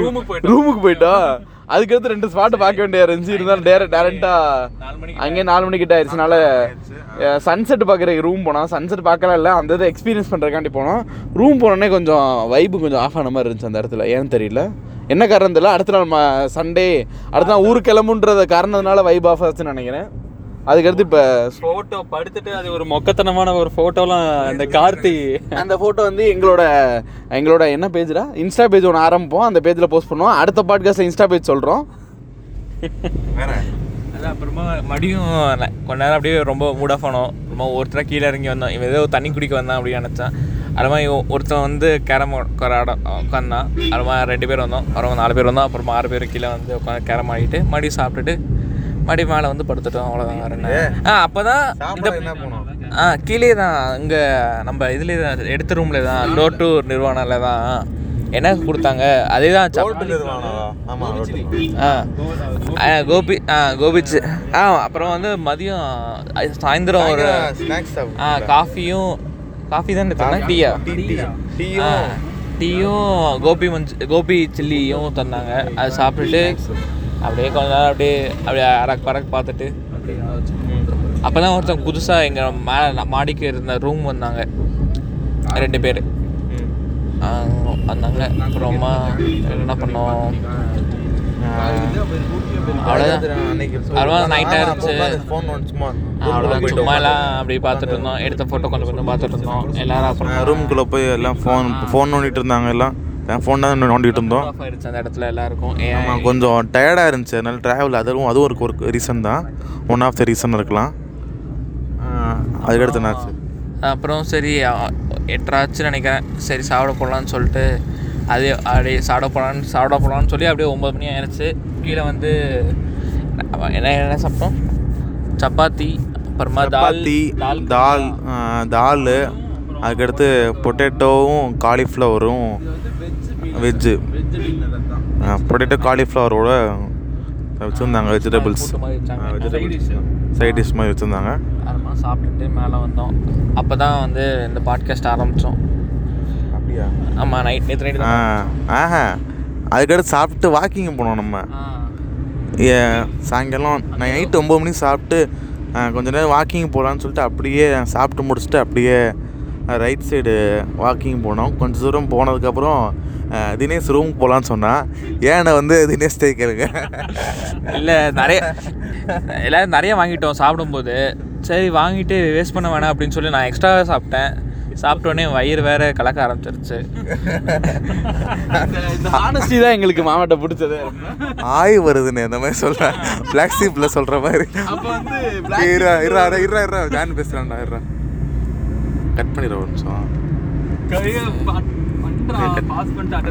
ரூமுக்கு போயிட்டோம். அதுக்கடுத்து ரெண்டு ஸ்பாட்டு பார்க்க வேண்டிய இருந்துச்சு இருந்தாலும் டேரக்ட் டேரெக்டாக அங்கேயே நாலு மணி கிட்ட ஆயிடுச்சுனால சன்செட் பார்க்குறதுக்கு ரூம் போனோம். சன்செட் பார்க்கலாம் இல்லை அந்த இதை எக்ஸ்பீரியன்ஸ் பண்ணுறதுக்காண்டி போனோம். ரூம் போனோடனே கொஞ்சம் வைப்பு கொஞ்சம் ஆஃப் ஆன மாதிரி இருந்துச்சு அந்த இடத்துல. ஏன்னு தெரியல. என்ன காரணம் தெரியல? அடுத்த நாள் சண்டே அடுத்த நாள் ஊருக்கு கிளம்புன்றத காரணத்தினால வைப் ஆஃப் ஆச்சுன்னு நினைக்கிறேன். அதுக்கடுத்து இப்போ ஃபோட்டோ படுத்துட்டு அது ஒரு மொக்கத்தனமான ஒரு ஃபோட்டோலாம் அந்த கார்த்தி. அந்த ஃபோட்டோ வந்து எங்களோட எங்களோட என்ன பேஜ்டா இன்ஸ்டா பேஜ் ஒன்று ஆரம்பிப்போம். அந்த பேஜில் போஸ்ட் பண்ணுவோம். அடுத்த பாட்காஸ்ட்டில் இன்ஸ்டா பேஜ் சொல்கிறோம் அது அப்புறமா மறுபடியும் ந- கொஞ்ச நேரம் அப்படியே ரொம்ப மூட் ஆஃப் ஆனோம். ரொம்ப ஒருத்தராக கீழே இறங்கி வந்தோம். இவன் ஏதோ தண்ணி குடிக்க வந்தான் அப்படின்னு நினச்சேன். அப்புறமா இவன் ஒருத்தன் வந்து கேரம் ஆட உட்காந்தான் அப்புறமா ரெண்டு பேர் வந்தோம். அப்புறமா நாலு பேர் வந்தோம். அப்புறமா ஆறு பேர் கீழே வந்து உட்காந்து கேரம் ஆடிட்டு மறுபடியும் சாப்பிட்டுட்டு மறுபடியும் மேலே வந்து படுத்துட்டோம் அவ்வளோதான் வேறு என்ன. ஆ அப்போ தான் இந்த ஆ கீழே தான் இங்கே நம்ம இதுலேயே தான் எடுத்த ரூமில் தான் டோர் டு நிர்வாணத்தில் தான். என்ன கொடுத்தாங்க? அதே தான் ஆமா ஆ. ஆ, கோபி ஆ கோபிச் ஆ அப்புறம் வந்து மதியம் சாயந்தரம் ஒரு ஸ்நாக்ஸ் ஆ காஃபியும் காஃபி தான் எடுத்தாங்க டீயா? டீயும் கோபி மஞ்சு கோபி சில்லியும் தந்தாங்க. அது சாப்பிட்டுட்டு அப்படியே கொஞ்ச நேரம் அப்படியே அப்படியே அரக் பறக் பார்த்துட்டு அப்போ தான் ஒருத்தன் புதுசாக எங்கள் மே மாடிக்கு இருந்த ரூம் வந்தாங்க. ரெண்டு பேர். வந்தாங்க. அப்புறமா என்ன பண்ணோம்? அவ்வளோதான் அவ்வளோவா நைட்டாக இருந்துச்சு அவ்வளோதான் சும்மா எல்லாம் அப்படி பார்த்துட்டு இருந்தோம். எடுத்த ஃபோட்டோ கொஞ்சம் கொஞ்சம் பார்த்துட்டு இருந்தோம். எல்லாரும் அப்புறம் ரூம்குள்ளே போய் எல்லாம் ஃபோன் ஃபோன் நோண்டிட்டு இருந்தாங்க எல்லாம். என் ஃபோன் தான் நோண்டிட்டு இருந்தோம். ஆஃப் ஆயிடுச்சு அந்த இடத்துல எல்லாருக்கும். ஏன் கொஞ்சம் டயர்டாக இருந்துச்சு. அதனால ட்ராவல் அதுவும் அதுவும் ஒரு ஒரு ரீசன் தான். ஒன் ஆஃப் த ரீசன் இருக்கலாம். அதுக்கடுத்து என்னாச்சு அப்புறம் சரி எட்டராச்சுன்னு நினைக்கிறேன். சரி சாப்பிட போகலான்னு சொல்லிட்டு அது அப்படியே சாப்பிட போகலான்னு சாப்பிட போகலான்னு சொல்லி அப்படியே ஒம்பது மணி ஆயிடுச்சு கீழே வந்து என்ன என்ன சாப்பிட்டோம்? சப்பாத்தி அப்புறமா தால் தால் தால் அதுக்கடுத்து பொட்டேட்டோவும் காலிஃப்ளவரும் வெஜ்ஜு. பொட்டேட்டோ காலிஃப்ளவரோட வச்சுருந்தாங்க வெஜிடபிள்ஸ். வெஜிடபிள்ஸ். சைட் டிஷ் மாதிரி வச்சுருந்தாங்க. அப்புறமா சாப்பிட்டுட்டு மேலே வந்தோம். அப்போ தான் வந்து இந்த பாட்காஸ்ட் ஆரம்பித்தோம் அப்படியா? ஆமாம் நைட் நேற்று நைட்டு ஆ ஆஹா. அதுக்கடுத்து சாப்பிட்டு வாக்கிங் போனோம் நம்ம. ஏ சாயங்காலம் நான் நைட்டு ஒம்பது மணிக்கு சாப்பிட்டு கொஞ்ச நேரம் வாக்கிங் போகலான்னு சொல்லிட்டு அப்படியே சாப்பிட்டு முடிச்சுட்டு அப்படியே ரைட் சைடு வாக்கிங் போனோம். கொஞ்சம் தூரம் போனதுக்கப்புறம் தினேஷ் ரூம் போகலான்னு சொன்னான் ஏன்னா வந்து தினேஷ் கேளுங்க. இல்லை நிறைய எல்லாரும் நிறைய வாங்கிட்டோம் சாப்பிடும்போது. சரி வாங்கிட்டு வேஸ்ட் பண்ண வேணாம் அப்படின்னு சொல்லி நான் எக்ஸ்ட்ராவே சாப்பிட்டேன். சாப்பிட்ட உடனே வயிறு வேற கலக்க ஆரம்பிச்சிருச்சு. இந்த ஆனஸ்டி தான் எங்களுக்கு மாவட்ட பிடிச்சது. ஆய் வருதுன்னு இந்த மாதிரி சொல்கிறேன் ஃப்ளாக்ஸிப்பில் சொல்கிற மாதிரி. அப்போ வந்து இரா இரா இரா இரா ஜான் பேசுகிறான்டா இரா. கட் பண்ணிடுற ஒரு நிமிஷம்.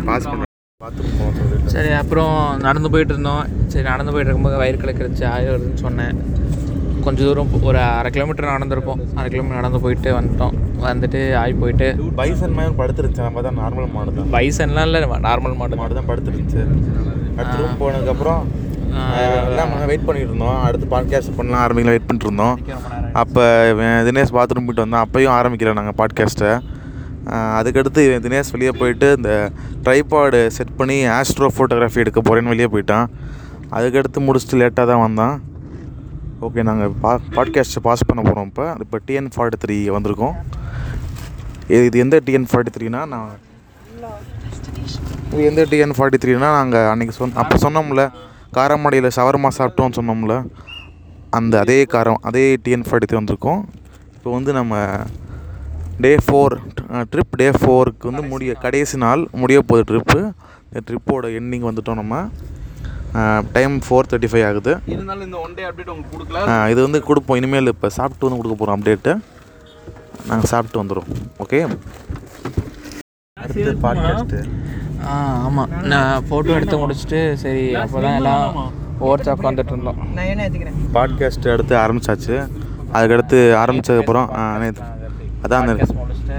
பாஸ் சரி அப்புறம் நடந்து போயிட்டு இருந்தோம். சரி நடந்து போயிட்டு இருக்கும்போது வயிறு கலக்கிருச்சு ஆய் வருதுன்னு சொன்னேன். கொஞ்சம் தூரம் ஒரு அரை கிலோமீட்டர் நடந்திருப்போம். அரை கிலோமீட்டர் நடந்து போயிட்டு வந்துட்டோம். வந்துட்டு ஆய் போயிட்டு பைசன் மாதிரி படுத்துருந்துச்சு. நம்ம தான் நார்மல் மாடு தான். பைசன்லாம் இல்லை நார்மல் மாடு மாடு தான் படுத்துருந்துச்சு. அடுத்த ரூம் போனதுக்கப்புறம் எல்லாம் வெயிட் பண்ணிட்டு இருந்தோம். அடுத்து பாட்காஸ்ட் பண்ணலாம் ஆரம்பிக்கலாம் வெயிட் பண்ணிட்டு இருந்தோம். அப்போ தினேஷ் பாத்ரூம் போயிட்டு வந்தான். அப்பயும் ஆரம்பிக்கல நாங்கள் பாட்காஸ்ட்டை அதுக்கடுத்து தினேஷ் வெளியே போயிட்டு இந்த ட்ரைபாடு செட் பண்ணி ஆஸ்ட்ரோ ஃபோட்டோகிராஃபி எடுக்க போகிறேன்னு வெளியே போயிட்டான். அதுக்கடுத்து முடிச்சுட்டு லேட்டாக தான் வந்தான். ஓகே நாங்கள் பா பாட்காஸ்ட்டை பாஸ் பண்ண போகிறோம் இப்போ. இப்போ டிஎன் ஃபார்ட்டி த்ரீ வந்திருக்கோம். இது இது எந்த டிஎன் ஃபார்ட்டி த்ரீனா நான் இது எந்த டிஎன் ஃபார்ட்டி த்ரீனா நாங்கள் அன்றைக்கி சொன்ன அப்போ சொன்னோம்ல. காரமடையில் ஷவர்மா சாப்பிட்டோம்னு சொன்னோம்ல அந்த அதே காரம் அதே டிஎன் ஃபார்ட்டி த்ரீ வந்திருக்கோம். இப்போ வந்து நம்ம டே ஃபோர் ட்ரிப் டே ஃபோருக்கு வந்து முடிய கடைசி நாள் முடிய போகுது ட்ரிப்பு இந்த ட்ரிப்போட எண்டிங் வந்துட்டோம் நம்ம. டைம் ஃபோர் தேர்ட்டி ஃபைவ் ஆகுது. இருந்தாலும் இந்த ஒன் டே அப்டேட் உங்களுக்கு கொடுக்கல? ஆ, இது வந்து கொடுப்போம். இனிமேல் இப்போ சாப்பிட்டு வந்து கொடுக்க போகிறோம் அப்டேட்டு நாங்கள் சாப்பிட்டு வந்துடும் ஓகே அடுத்து. பாட்காஸ்ட்டு ஆ ஆமாம் நான் ஃபோட்டோ எடுத்து முடிச்சுட்டு சரி அப்போ தான் எல்லாம் ஒவ்வொருத்தர் உட்காந்துட்டு இருந்தோம். நான் என்ன ஏற்றுக்கிறேன் பாட்காஸ்ட் அடுத்து ஆரம்பிச்சாச்சு. அதுக்கடுத்து ஆரம்பித்ததுக்கப்புறம் நேற்று அதான் அந்த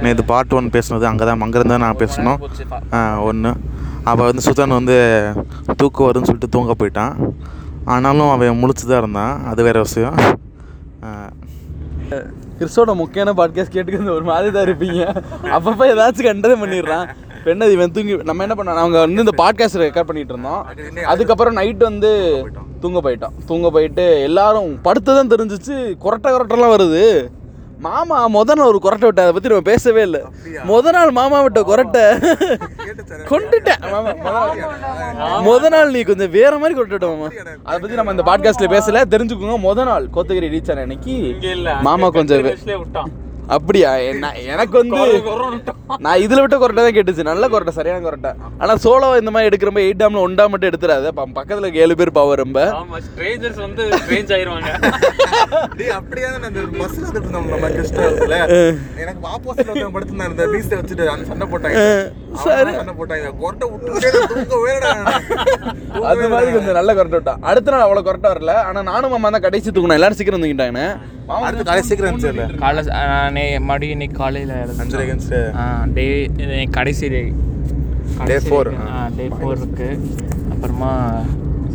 நேற்று பார்ட் ஒன் பேசுனது அங்கே தான் அங்கேருந்து தான் நான் பேசணும். ஒன்று அப்போ வந்து சுதன் வந்து தூக்கம் வருதுன்னு சொல்லிட்டு தூங்க போயிட்டான். ஆனாலும் அவன் முழிச்சு தான் இருந்தான். அது வேறு விஷயம். கிறிஸ்டோட முக்கியமான பாட்காஸ்ட் கேட்டுக்கிறது ஒரு மாதிரி தான் இருப்பீங்க. அப்பப்போ ஏதாச்சும் கண்டதே பண்ணிடுறான். என்னது இவன் தூங்கி நம்ம என்ன பண்ணோம் நாங்கள் வந்து இந்த பாட்காஸ்ட் ரெக்கார்ட் பண்ணிட்டு இருந்தோம். அதுக்கப்புறம் நைட் வந்து தூங்க போயிட்டோம். தூங்க போயிட்டு எல்லாரும் படுத்து தான் தெரிஞ்சிச்சு கொரட்டை கொரட்டெல்லாம் வருது. மாமா முத நாள் ஒரு கொரட்டை விட்ட அதை பத்தி நம்ம பேசவே இல்லை. முத நாள் மாமா விட்ட கொரட்டை. கொண்டுட்டேன். மாமா முத நாள். நீ கொஞ்சம் வேற மாதிரி கொரட்டை விட்ட மாமா அதை பத்தி நம்ம இந்த பாட்காஸ்ட்ல பேசல. தெரிஞ்சுக்கோங்க முத நாள் கோத்தகிரி ரீச் ஆன அன்னைக்கு மாமா கொஞ்சம் அப்படியா? என்ன எனக்கு வந்து நான் இதுல விட்ட கொரட்டை தான் கேட்டுச்சு. நல்ல கொரட்டை சரியான கொரட்டை. ஆனா சோலோ இந்த மாதிரி எடுக்கிறப்ப எயிட் டாம்ல ஒன் டாம் மட்டும் எடுத்துறாத பக்கத்துல ஏழு பேர் பவர் ரொம்ப. ஆமா ஸ்ட்ரேஞ்சர்ஸ் வந்து ஸ்ட்ரேஞ்ச் ஆயிருவாங்க. டேய் அப்படியே தான் அந்த பஸ்ல வந்துட்டு இருந்தோம் நம்ம கிருஷ்ணால எனக்கு ஆப்போசிட்ல ஒருத்தன் படுத்துனான் இந்த பீஸ்ல வச்சுட்டு அந்த சண்டை போட்டாங்க சரி. அது மாதிரி கொஞ்சம் நல்ல கொரட்டை விட்டான். அடுத்த நாள் அவ்வளவு கொரட்டை வரல. ஆனா நானும் மாமா தான் கடைசி தூக்கணும் எல்லாரும் சீக்கிரம் தூங்கிட்டாங்க. அடுத்து காலை சீக்கிரம் காலைல நானே மறுபடியும் இன்னைக்கு காலையில் அஞ்சரை டே கடைசி day. Day four. Day. Four இருக்கு. அப்புறமா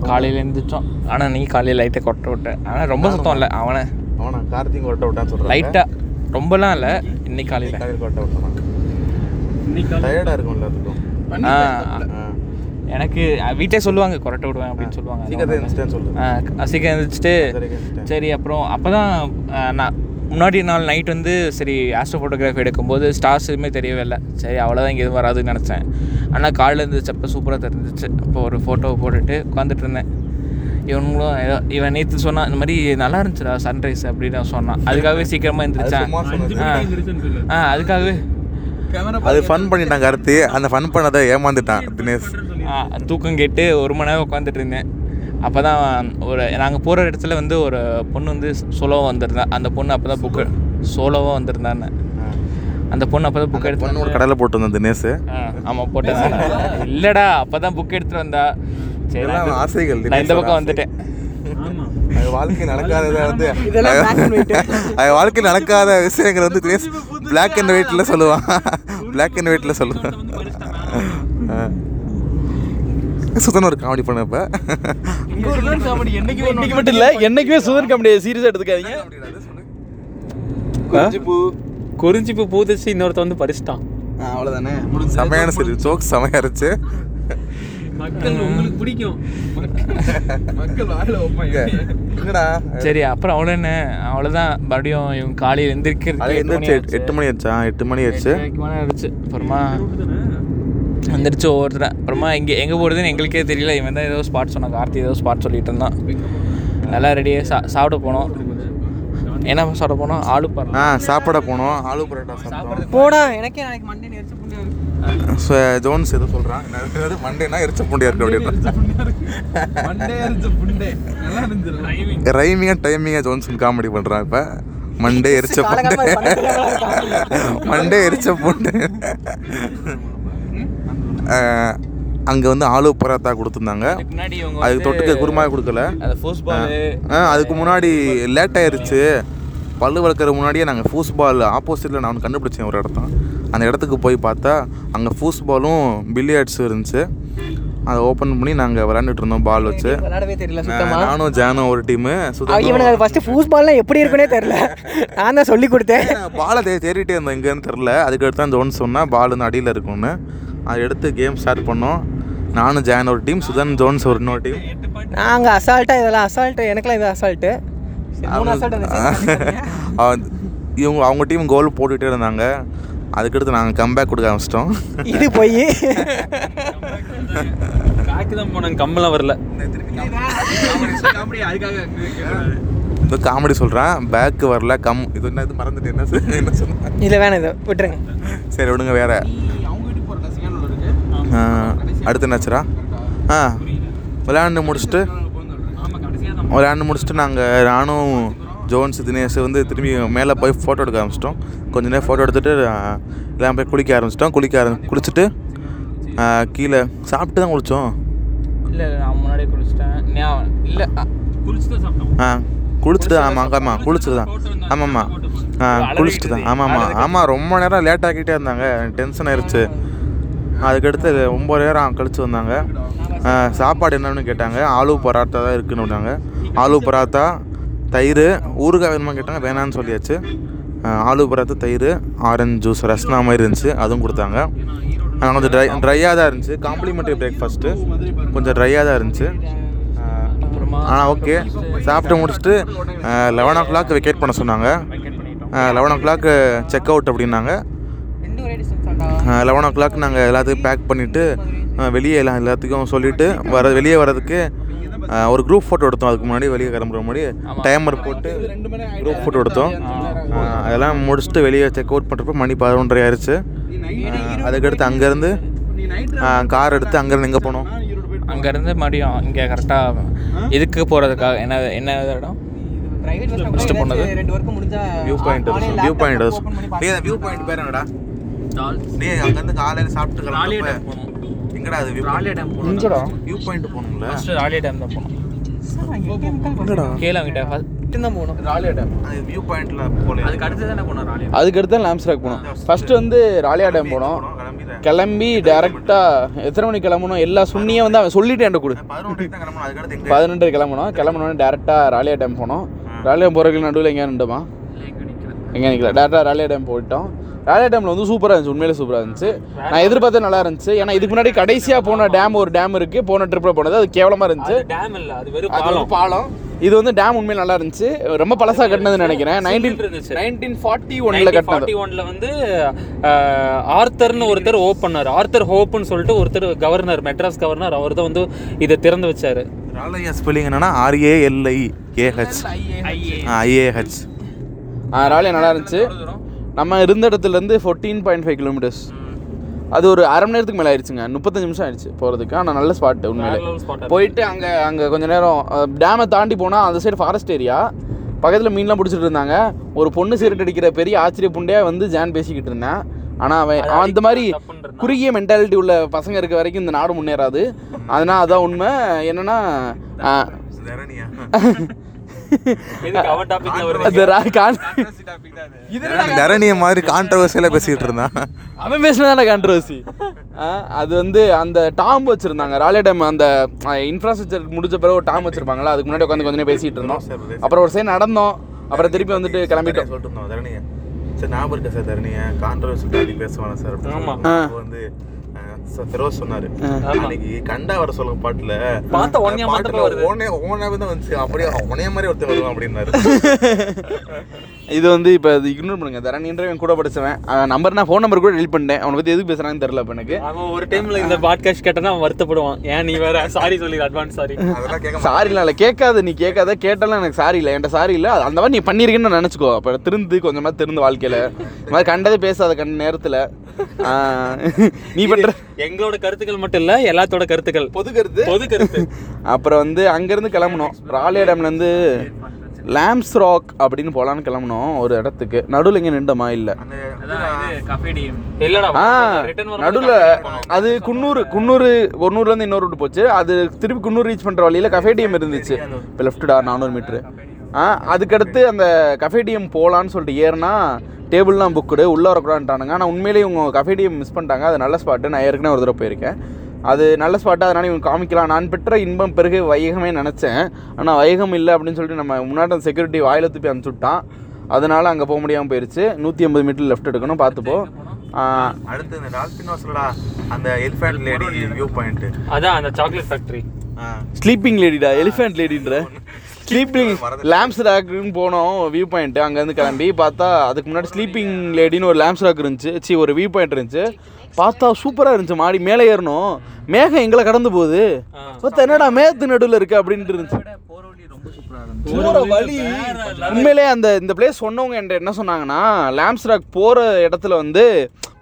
காலையில் எழுந்திரிச்சோம். ஆனால் நீ காலையில் லைட்டாக கொட்ட விட்டேன். ஆனால் ரொம்ப சுத்தம் இல்லை. அவனை அவனா கார்த்திக் கொரட்டை விட்டான்னு சொல்றான் லைட்டாக ரொம்பலாம் இல்லை. இன்னைக்கு காலையில். கொரட்டை விட்டான் இருக்கும் எல்லாத்துக்கும். எனக்கு வீட்டே சொல்லுவாங்க கொரட்டை விடுவேன் அப்படின்னு சொல்லுவாங்க. ஆ, சீக்கிரம் எழுந்திரிச்சிட்டு சரி, அப்புறம் அப்போ தான் நான் முன்னாடி நாள் நைட் வந்து சரி ஆஸ்ட்ரோ ஃபோட்டோகிராஃபி எடுக்கும்போது ஸ்டார்ஸ் எதுவுமே தெரியவே இல்லை. சரி அவ்வளோதான் இங்கே எதுவும் வராதுன்னு நினச்சேன். ஆனால் காலையில் இருந்துச்சப்போ சூப்பராக தெரிஞ்சிச்சு. அப்போ ஒரு ஃபோட்டோ போட்டுட்டு உட்காந்துட்டு இருந்தேன். இவனுங்களும் ஏதோ இவன் நேற்று சொன்னான் இந்த மாதிரி நல்லா இருந்துச்சுடா சன்ரைஸ் அப்படின்னு சொன்னான். அதுக்காகவே சீக்கிரமாக எழுந்திரிச்சேன் ஆ அதுக்காகவே. அது ஃபன் பண்ணிட்டான் கார்த்தி. அந்த ஃபன் பண்ணதை ஏமாந்துட்டான் தினேஷ். தூக்கம் கேட்டு ஒரு மணி நேரம் உட்காந்துட்டு இருந்தேன். அப்போ தான் ஒரு நாங்கள் போகிற இடத்துல வந்து ஒரு பொண்ணு வந்து சோலோவாக வந்திருந்தா. அந்த பொண்ணு அப்போ தான் புக்கு சோலோவாக வந்திருந்தான்னு. அந்த பொண்ணு அப்போ தான் புக் எடுத்து பொண்ணு ஒரு கடையில் போட்டு வந்தான் தினேஷ் ஆமாம் போட்டேன். இல்லைடா அப்போ தான் புக் எடுத்துகிட்டு வந்தா. சரி நான் இதெல்லாம் இந்த- ஆசைகள் நான் இந்த பக்கம். வந்துட்டேன். வாழ்க்கை நடக்காததை வந்து வாழ்க்கை நடக்காத விஷயங்கள் வந்து தினேஷ் பிளாக் அண்ட் ஒயிட்ல சொல்லுவான். பிளாக் அண்ட் ஒயிட்ல சொல்லுவான். சுத்தன ஒரு காமெடி பண்ணப்ப என்னைக்குமே இன்னைக்கு மட்டும் இல்ல என்னைக்குமே சுதன் காமெடியை சீரியஸா எடுத்துக்காதீங்க. குறிஞ்சிப்பூ குறிஞ்சிப்பூ பூதிச்சு இன்னொருத்த வந்து பறிச்சிட்டான். அவ்வளவுதானே? செமையான சரி ஜோக் செமையா இருந்துச்சு. மக்கள் உங்களுக்கு பிடிக்கும். மக்கள் வாயில வைப்பாங்க என்னடா சரி அப்புறம் அவ்வளோ என்ன? அவ்வளோதான் மறுபடியும் இவங்க காலையில் அது எந்திரிக்கிறதுக்கு எந்திரிச்சு எட்டு மணி ஆச்சா எட்டு மணி ஆச்சு ஆயிடுச்சு. அப்புறமா வந்துடுச்சு ஒவ்வொருத்தர். அப்புறமா இங்கே எங்கே போகிறதுன்னு எங்களுக்கே தெரியல. இவன் தான் ஏதோ ஸ்பாட் சொன்னான். கார்த்தி ஏதோ ஸ்பாட் சொல்லிட்டு இருந்தான். நல்லா ரெடியாக சா சாப்பிட போனோம். என்ன சாப்பிட போனோம்? ஆளு பாரு ஆ சாப்பிட போனோம். ஆலு பரோட்டா சாப்பிட்டோம். போடா எனக்கே நாளைக்கு மண்டே இருக்கு. So, ஜோன்ஸ் ஏதோ சொல்றான். என்னது? மண்டேனா எரிச்ச பூண்டியா இருக்கு அப்படின்னா. மண்டே அரிச்ச புண்டே. நல்லா இருந்துச்சு. ரைமிங்கா டைமிங்கா ஜோன்சன் காமெடி பண்றான் இப்ப. மண்டே எரிச்ச பூண்டு. மண்டே எரிச்ச பூண்டு. அங்கே வந்து ஆலு பரோட்டா கொடுத்துருந்தாங்க. அதுக்கு தொட்டுக்க குருமா கொடுக்கல. அதுக்கு முன்னாடி லேட் ஆயிருச்சு. பல்லு வளர்க்குற முன்னாடியே நாங்கள் ஃபூஸ் பால் ஆப்போசிட்டில் நான் கண்டுபிடிச்சேன் ஒரு இடத்த. அந்த இடத்துக்கு போய் பார்த்தா அங்கே ஃபூஸ் பாலும் பில்லியர்ட்ஸும் இருந்துச்சு. அதை ஓப்பன் பண்ணி நாங்கள் விளாண்டுட்டு இருந்தோம் பால் வச்சு. விளையாடவே தெரியல சுத்தமா? நானும் ஜானும் ஒரு டீமு இவனுக்கு ஃபர்ஸ்ட் ஃபூஸ் பால்லாம் எப்படி இருக்குன்னே தெரியல. நான் தான் சொல்லி கொடுத்தேன். பாலை தேடிட்டே இருந்தோம் எங்கேன்னு தெரில அதுக்கு அடுத்து தான் ஜோன் சொன்னால் பால் வந்து அடியில் இருக்கும்னு. அதை எடுத்து கேம் ஸ்டார்ட் பண்ணோம். நானும் ஜான் ஒரு டீம் சுதன் ஜோன்ஸ் ஒரு இன்னொரு டீம். நாங்கள் அசால்ட்டாக இதெல்லாம் அசால்ட்டு எனக்குலாம் இது அசால்ட்டு இவங்க அவங்க டீம் கோல் போட்டுகிட்டே இருந்தாங்க. அதுக்கடுத்து நாங்கள் கம்பேக் கொடுக்க ஆரம்பிச்சிட்டோம். இது போய். தான் போனாங்க கம்மெல்லாம் வரல. இந்த காமெடி சொல்கிறேன் பேக்கு வரல கம் இது என்ன இது மறந்துட்டு என்ன என்ன சொன்னேன் இல்லை வேணாம் இது விட்டுருங்க. சரி விடுங்க வேற. அடுத்து என்னாச்சுரா ஆ விளையாண்டு முடிச்சுட்டு விளையாண்டு முடிச்சுட்டு நாங்கள் நானும் ஜோன்ஸ் தினேஷ் வந்து திரும்பி மேலே போய் ஃபோட்டோ எடுக்க ஆரம்பிச்சிட்டோம். கொஞ்ச நேரம் ஃபோட்டோ எடுத்துகிட்டு எல்லாம் போய் குளிக்க ஆரம்பிச்சிட்டோம். குளிக்க ஆரம்பி குளிச்சுட்டு கீழே சாப்பிட்டு தான் குளித்தோம் இல்லை நான் முன்னாடியே குளிச்சிட்டேன். இல்லை குளிச்சு தான் சாப்பிட்டோம். ஆ குளிச்சுட்டு ஆமாம் ஆமாம் குளிச்சுட்டு தான். ஆமாம்மா ஆ குளிச்சுட்டு தான். ஆமாம் ஆமாம் ஆமாம் ரொம்ப நேரம் லேட் ஆக்கிட்டே இருந்தாங்க. டென்ஷன் ஆயிடுச்சு அதுக்கடுத்து ஒம்பது நேரம் கழித்து வந்தாங்க. சாப்பாடு என்னன்னு கேட்டாங்க. ஆலு பராத்தா தான் இருக்குன்னு விட்டாங்க. ஆலு பராத்தா தயிர் ஊறுகாய் வேணுமா கேட்டாங்க. வேணான்னு சொல்லியாச்சு. ஆலு பராத்தா தயிர் ஆரஞ்சு ஜூஸ் ரஸ்னா மாதிரி இருந்துச்சு. அதுவும் கொடுத்தாங்க. ஆனால் கொஞ்சம் ட்ரை ட்ரையாக தான் இருந்துச்சு. காம்ப்ளிமெண்ட்ரி பிரேக்ஃபாஸ்ட்டு கொஞ்சம் ட்ரையாக தான் இருந்துச்சு. ஆனால் ஆ ஓகே சாப்பிட்டு முடிச்சுட்டு லெவன் ஓ கிளாக் வெக்கேட் பண்ண சொன்னாங்க. Eleven o'clock check out அப்படின்னாங்க. லெவன் ஓ கிளாக் நாங்கள் எல்லாத்துக்கும் பேக் பண்ணிவிட்டு வெளியே எல்லாம் எல்லாத்துக்கும் சொல்லிவிட்டு வர வெளியே வர்றதுக்கு ஒரு குரூப் ஃபோட்டோ எடுத்தோம். அதுக்கு முன்னாடி வெளியே கிளம்புற முன்னாடி டைமர் போட்டு குரூப் ஃபோட்டோ எடுத்தோம். அதெல்லாம் முடிச்சுட்டு வெளியே செக் அவுட் பண்ணுறப்ப மணி பதினொன்றரை ஆயிடுச்சு அதுக்கடுத்து அங்கேருந்து கார் எடுத்து அங்கேருந்து எங்கே போனோம்? அங்கேருந்து மறுபடியும் இங்கே கரெக்டாக இதுக்கு போகிறதுக்காக என்ன என்ன இடம்? First போனது? View point view point view point பேர் என்னடா? டேய் அங்கேருந்து காலையில் சாப்பிட்டு கிளம்புறப்ப எங்கடா அது வியூ இங்கடா வியூ பாயிண்ட் போகணும்ல. ஃபஸ்ட்டு ராலியா டேம் தான் போனோம் கிட்ட தான் ராலியா டேம் அது வியூ பாயிண்ட்ல போல அதுக்கு அடுத்து தானே போனோம் ராலியா அதுக்கு அடுத்து தான் லேம்ஸ் ராக் போனோம் ஃபஸ்ட்டு வந்து ராலியா டேம் போனோம் கிளம்பி டேரெக்டாக எத்தனை மணிக்கு கிளம்பணும்? எல்லா சுண்ணியும் வந்து அவன் சொல்லிட்டு என்கிட்ட கொடு. பதினொன்று தான் கிளம்பணும். அதுக்கடுத்து எங்க? பதினெண்டு கிளம்பணும். கிளம்புனோடனே டேரெக்டாக ராலியா டேம் போனோம் ராலியா போகிறதுக்கு நடுவில் எங்கேயா நின்றுமா? எங்கே நிற்கல டேரெக்டாக ராலியா டேம் போயிட்டோம். ராலியா டேமில் வந்து சூப்பராக இருந்துச்சு உண்மையிலே சூப்பராக இருந்துச்சு. நான் எதிர்பார்த்தது நல்லா இருந்துச்சு. ஏன்னா இதுக்கு முன்னாடி கடைசியாக போன டேம் ஒரு டேம் இருக்குது போன ட்ரிப்பில் போனது அது கேவலமாக இருந்துச்சு. டேம் இல்ல அது வெறும் அது வந்து பாலம். இது வந்து டேம் உண்மையில நல்லா இருந்துச்சு. ரொம்ப பழசா கட்டினதுன்னு நினைக்கிறேன். நைன்டீன். நைன்டீன் ஃபார்ட்டி ஒன்ல கட்டினது ஃபார்ட்டி ஒன்ல வந்து ஆர்த்தர்னு ஒருத்தர் ஓப் பண்ணார். ஆர்த்தர் ஹோப்னு சொல்லிட்டு ஒருத்தர் கவர்னர் மெட்ராஸ் கவர்னர் அவர் தான் வந்து இதை திறந்து வச்சாரு. ராலையா ஸ்பெல்லிங் என்னன்னா ஆர்ஏஎல்ஐ ஏஹெச் ஐஏஹெச் ராலியா நல்லா இருந்துச்சு. நம்ம இருந்த இடத்துல இருந்து ஃபோர்டீன் பாயிண்ட் ஃபைவ் கிலோமீட்டர்ஸ் அது ஒரு அரை மணி நேரத்துக்கு மேலே ஆயிடுச்சுங்க. முப்பத்தஞ்சு நிமிஷம் ஆயிடுச்சு போகிறதுக்கு ஆனால் நல்ல ஸ்பாட் உண்மையிலே. போயிட்டு அங்கே அங்கே கொஞ்ச நேரம் டேமை தாண்டி போனால் அந்த சைடு ஃபாரஸ்ட் ஏரியா பக்கத்தில் மீன்லாம் பிடிச்சிட்டு இருந்தாங்க. ஒரு பொண்ணு சீரட் அடிக்கிற பெரிய ஆச்சரிய புண்டையாக வந்து ஜான் பேசிக்கிட்டு இருந்தேன். ஆனால் அவன் அவன் அந்த மாதிரி. குறுகிய மென்டாலிட்டி உள்ள பசங்க இருக்க வரைக்கும் இந்த நாடு முன்னேறாது. அதனால் அதான் உண்மை. என்னன்னா தரணியா மாதிரி கான்ட்ரவர்சியலாக பேசிக்கிட்டு இருந்தான் அவன் பேசினதான கான்ட்ரவர்சி அது வந்து அந்த டாம் வச்சிருந்தாங்க. ராலியா டேம் அந்த இன்ஃப்ராஸ்ட்ரக்சர் முடிஞ்ச பிறகு ஒரு டாம் வச்சிருப்பாங்களா அதுக்கு முன்னாடி உட்காந்து கொஞ்ச நேரம் பேசிட்டு இருந்தோம். அப்புறம் ஒரு சைடு நடந்தோம். அப்புறம் திருப்பி வந்துட்டு கிளம்பிட்டோம். சொல்லிட்டு இருந்தோம் தரணிய. சரி ஞாபகம் இருக்கா சார் தரணிய? கான்ட்ரவர்சி பேசுவாங்க சார் ஆமா. வந்து சார் ஃபெரோஸ் சொன்னாரு. அன்னைக்கு கண்டா வர சொல்லுங்க பாட்டுல. பார்த்த மாத்திரம் பாட்டுல. உடனே உடனே தான் வந்துச்சு. அப்படியே உனைய மாதிரி ஒருத்தர் வருவான் அப்படின்னாரு. இது வந்து இப்போ இது இக்னோர் பண்ணுங்க. தரணின்ற என் கூட படிச்சவன். நம்பர் நான் ஃபோன் நம்பர் கூட டெலிட் பண்ணிட்டேன். அவனை பற்றி எதுக்கு பேசுறாங்கன்னு தெரியல இப்போ எனக்கு. அவன் ஒரு டைம்ல இந்த பாட்காஸ்ட் கேட்டனா அவன் வருத்தப்படுவான். ஏன் நீ வேற? சாரி சொல்லி அட்வான்ஸ் சாரி சாரிலாம் இல்லை. கேட்காத நீ கேட்காத. கேட்டாலும் எனக்கு சாரி இல்லை. என்கிட்ட சாரி இல்லை. அந்த மாதிரி நீ பண்ணியிருக்கேன்னு நான் நினச்சிக்கோ. அப்போ திருந்து கொஞ்சமாக திருந்து வாழ்க்கையில். இந்த மாதிரி கண்டதே பேசாத கண்ட நேரத்தில். நீ பண்ணுற எங்களோட கருத்துக்கள் மட்டும் இல்ல எல்லாத்தோட கருத்துக்கள். பொது கருத்து. பொது கருத்து. அப்புறம் வந்து அங்கேருந்து கிளம்புனோம். ராலியா டேம்லேருந்து லேம்ஸ் ராக் அப்படின்னு போகலான்னு கிளம்புனோம் ஒரு இடத்துக்கு. நடுவில் இங்கே நின்றமா இல்லை. ஆ நடுவில் அது குன்னூர் குன்னூர் குன்னூர்லேருந்து இன்னொரு ரூட் போச்சு. அது திருப்பி குன்னூர் ரீச் பண்ணுற வழியில் கஃபேடியம் இருந்துச்சு. இப்போ லெஃப்ட்டா நானூறு மீட்ரு அதுக்கடுத்து அந்த கஃபேடியம் போகலான்னு சொல்லிட்டு ஏறினா டேபிள்லாம் புக்குடு உள்ளே வரக்கூடாதுட்டானுங்க ஆனால் உண்மையிலேயே இவங்க கஃபேடியம் மிஸ் பண்ணிட்டாங்க. அது நல்ல ஸ்பாட்டு நான் ஏற்கனவே ஒரு தடவை போயிருக்கேன். அது நல்ல ஸ்பாட்டு அதனால இவங்க காமிக்கலாம். நான் பெற்ற இன்பம் பிறகு வைகமே நினச்சேன். ஆனால் வைகம் இல்லை அப்படின்னு சொல்லிட்டு நம்ம முன்னாடி அந்த செக்யூரிட்டி வாயில துப்பி அனுப்பிச்சு விட்டான் அதனால அங்கே போக முடியாமல் போயிருச்சு. நூற்றி ஐம்பது மீட்டர் லெஃப்ட் எடுக்கணும். பார்த்துப்போ. ஆ, அடுத்து இந்த டால்பின் ஹவுஸ்லடா அந்த எலிஃபென்ட் லேடி வியூ பாயிண்ட் அதான் அந்த சாக்லேட் ஃபேக்டரி ஸ்லீப்பிங் லேடிடா எலிஃபென்ட் லேடின்ற ஸ்லீப்பிங் லேம்ஸ் ராக்குன்னு போனோம் வியூ பாயிண்ட் அங்கேருந்து கிளம்பி பார்த்தா அதுக்கு முன்னாடி ஸ்லீப்பிங் லேடின்னு ஒரு லேம்ஸ் ராக் இருந்துச்சு. சி ஒரு வியூ பாயிண்ட் இருந்துச்சு. பார்த்தா சூப்பராக இருந்துச்சு மாடி மேலே ஏறணும். மேகம் எங்களை கடந்து போகுது. பார்த்தா என்னடா மேத்து நடுவில் இருக்கு அப்படின்ட்டு இருந்துச்சு. போற வழி உண்மையிலே அந்த இந்த பிளேஸ் சொன்னவங்க என்கிட்ட என்ன சொன்னாங்கன்னா லேம்ஸ் ராக் போகிற இடத்துல வந்து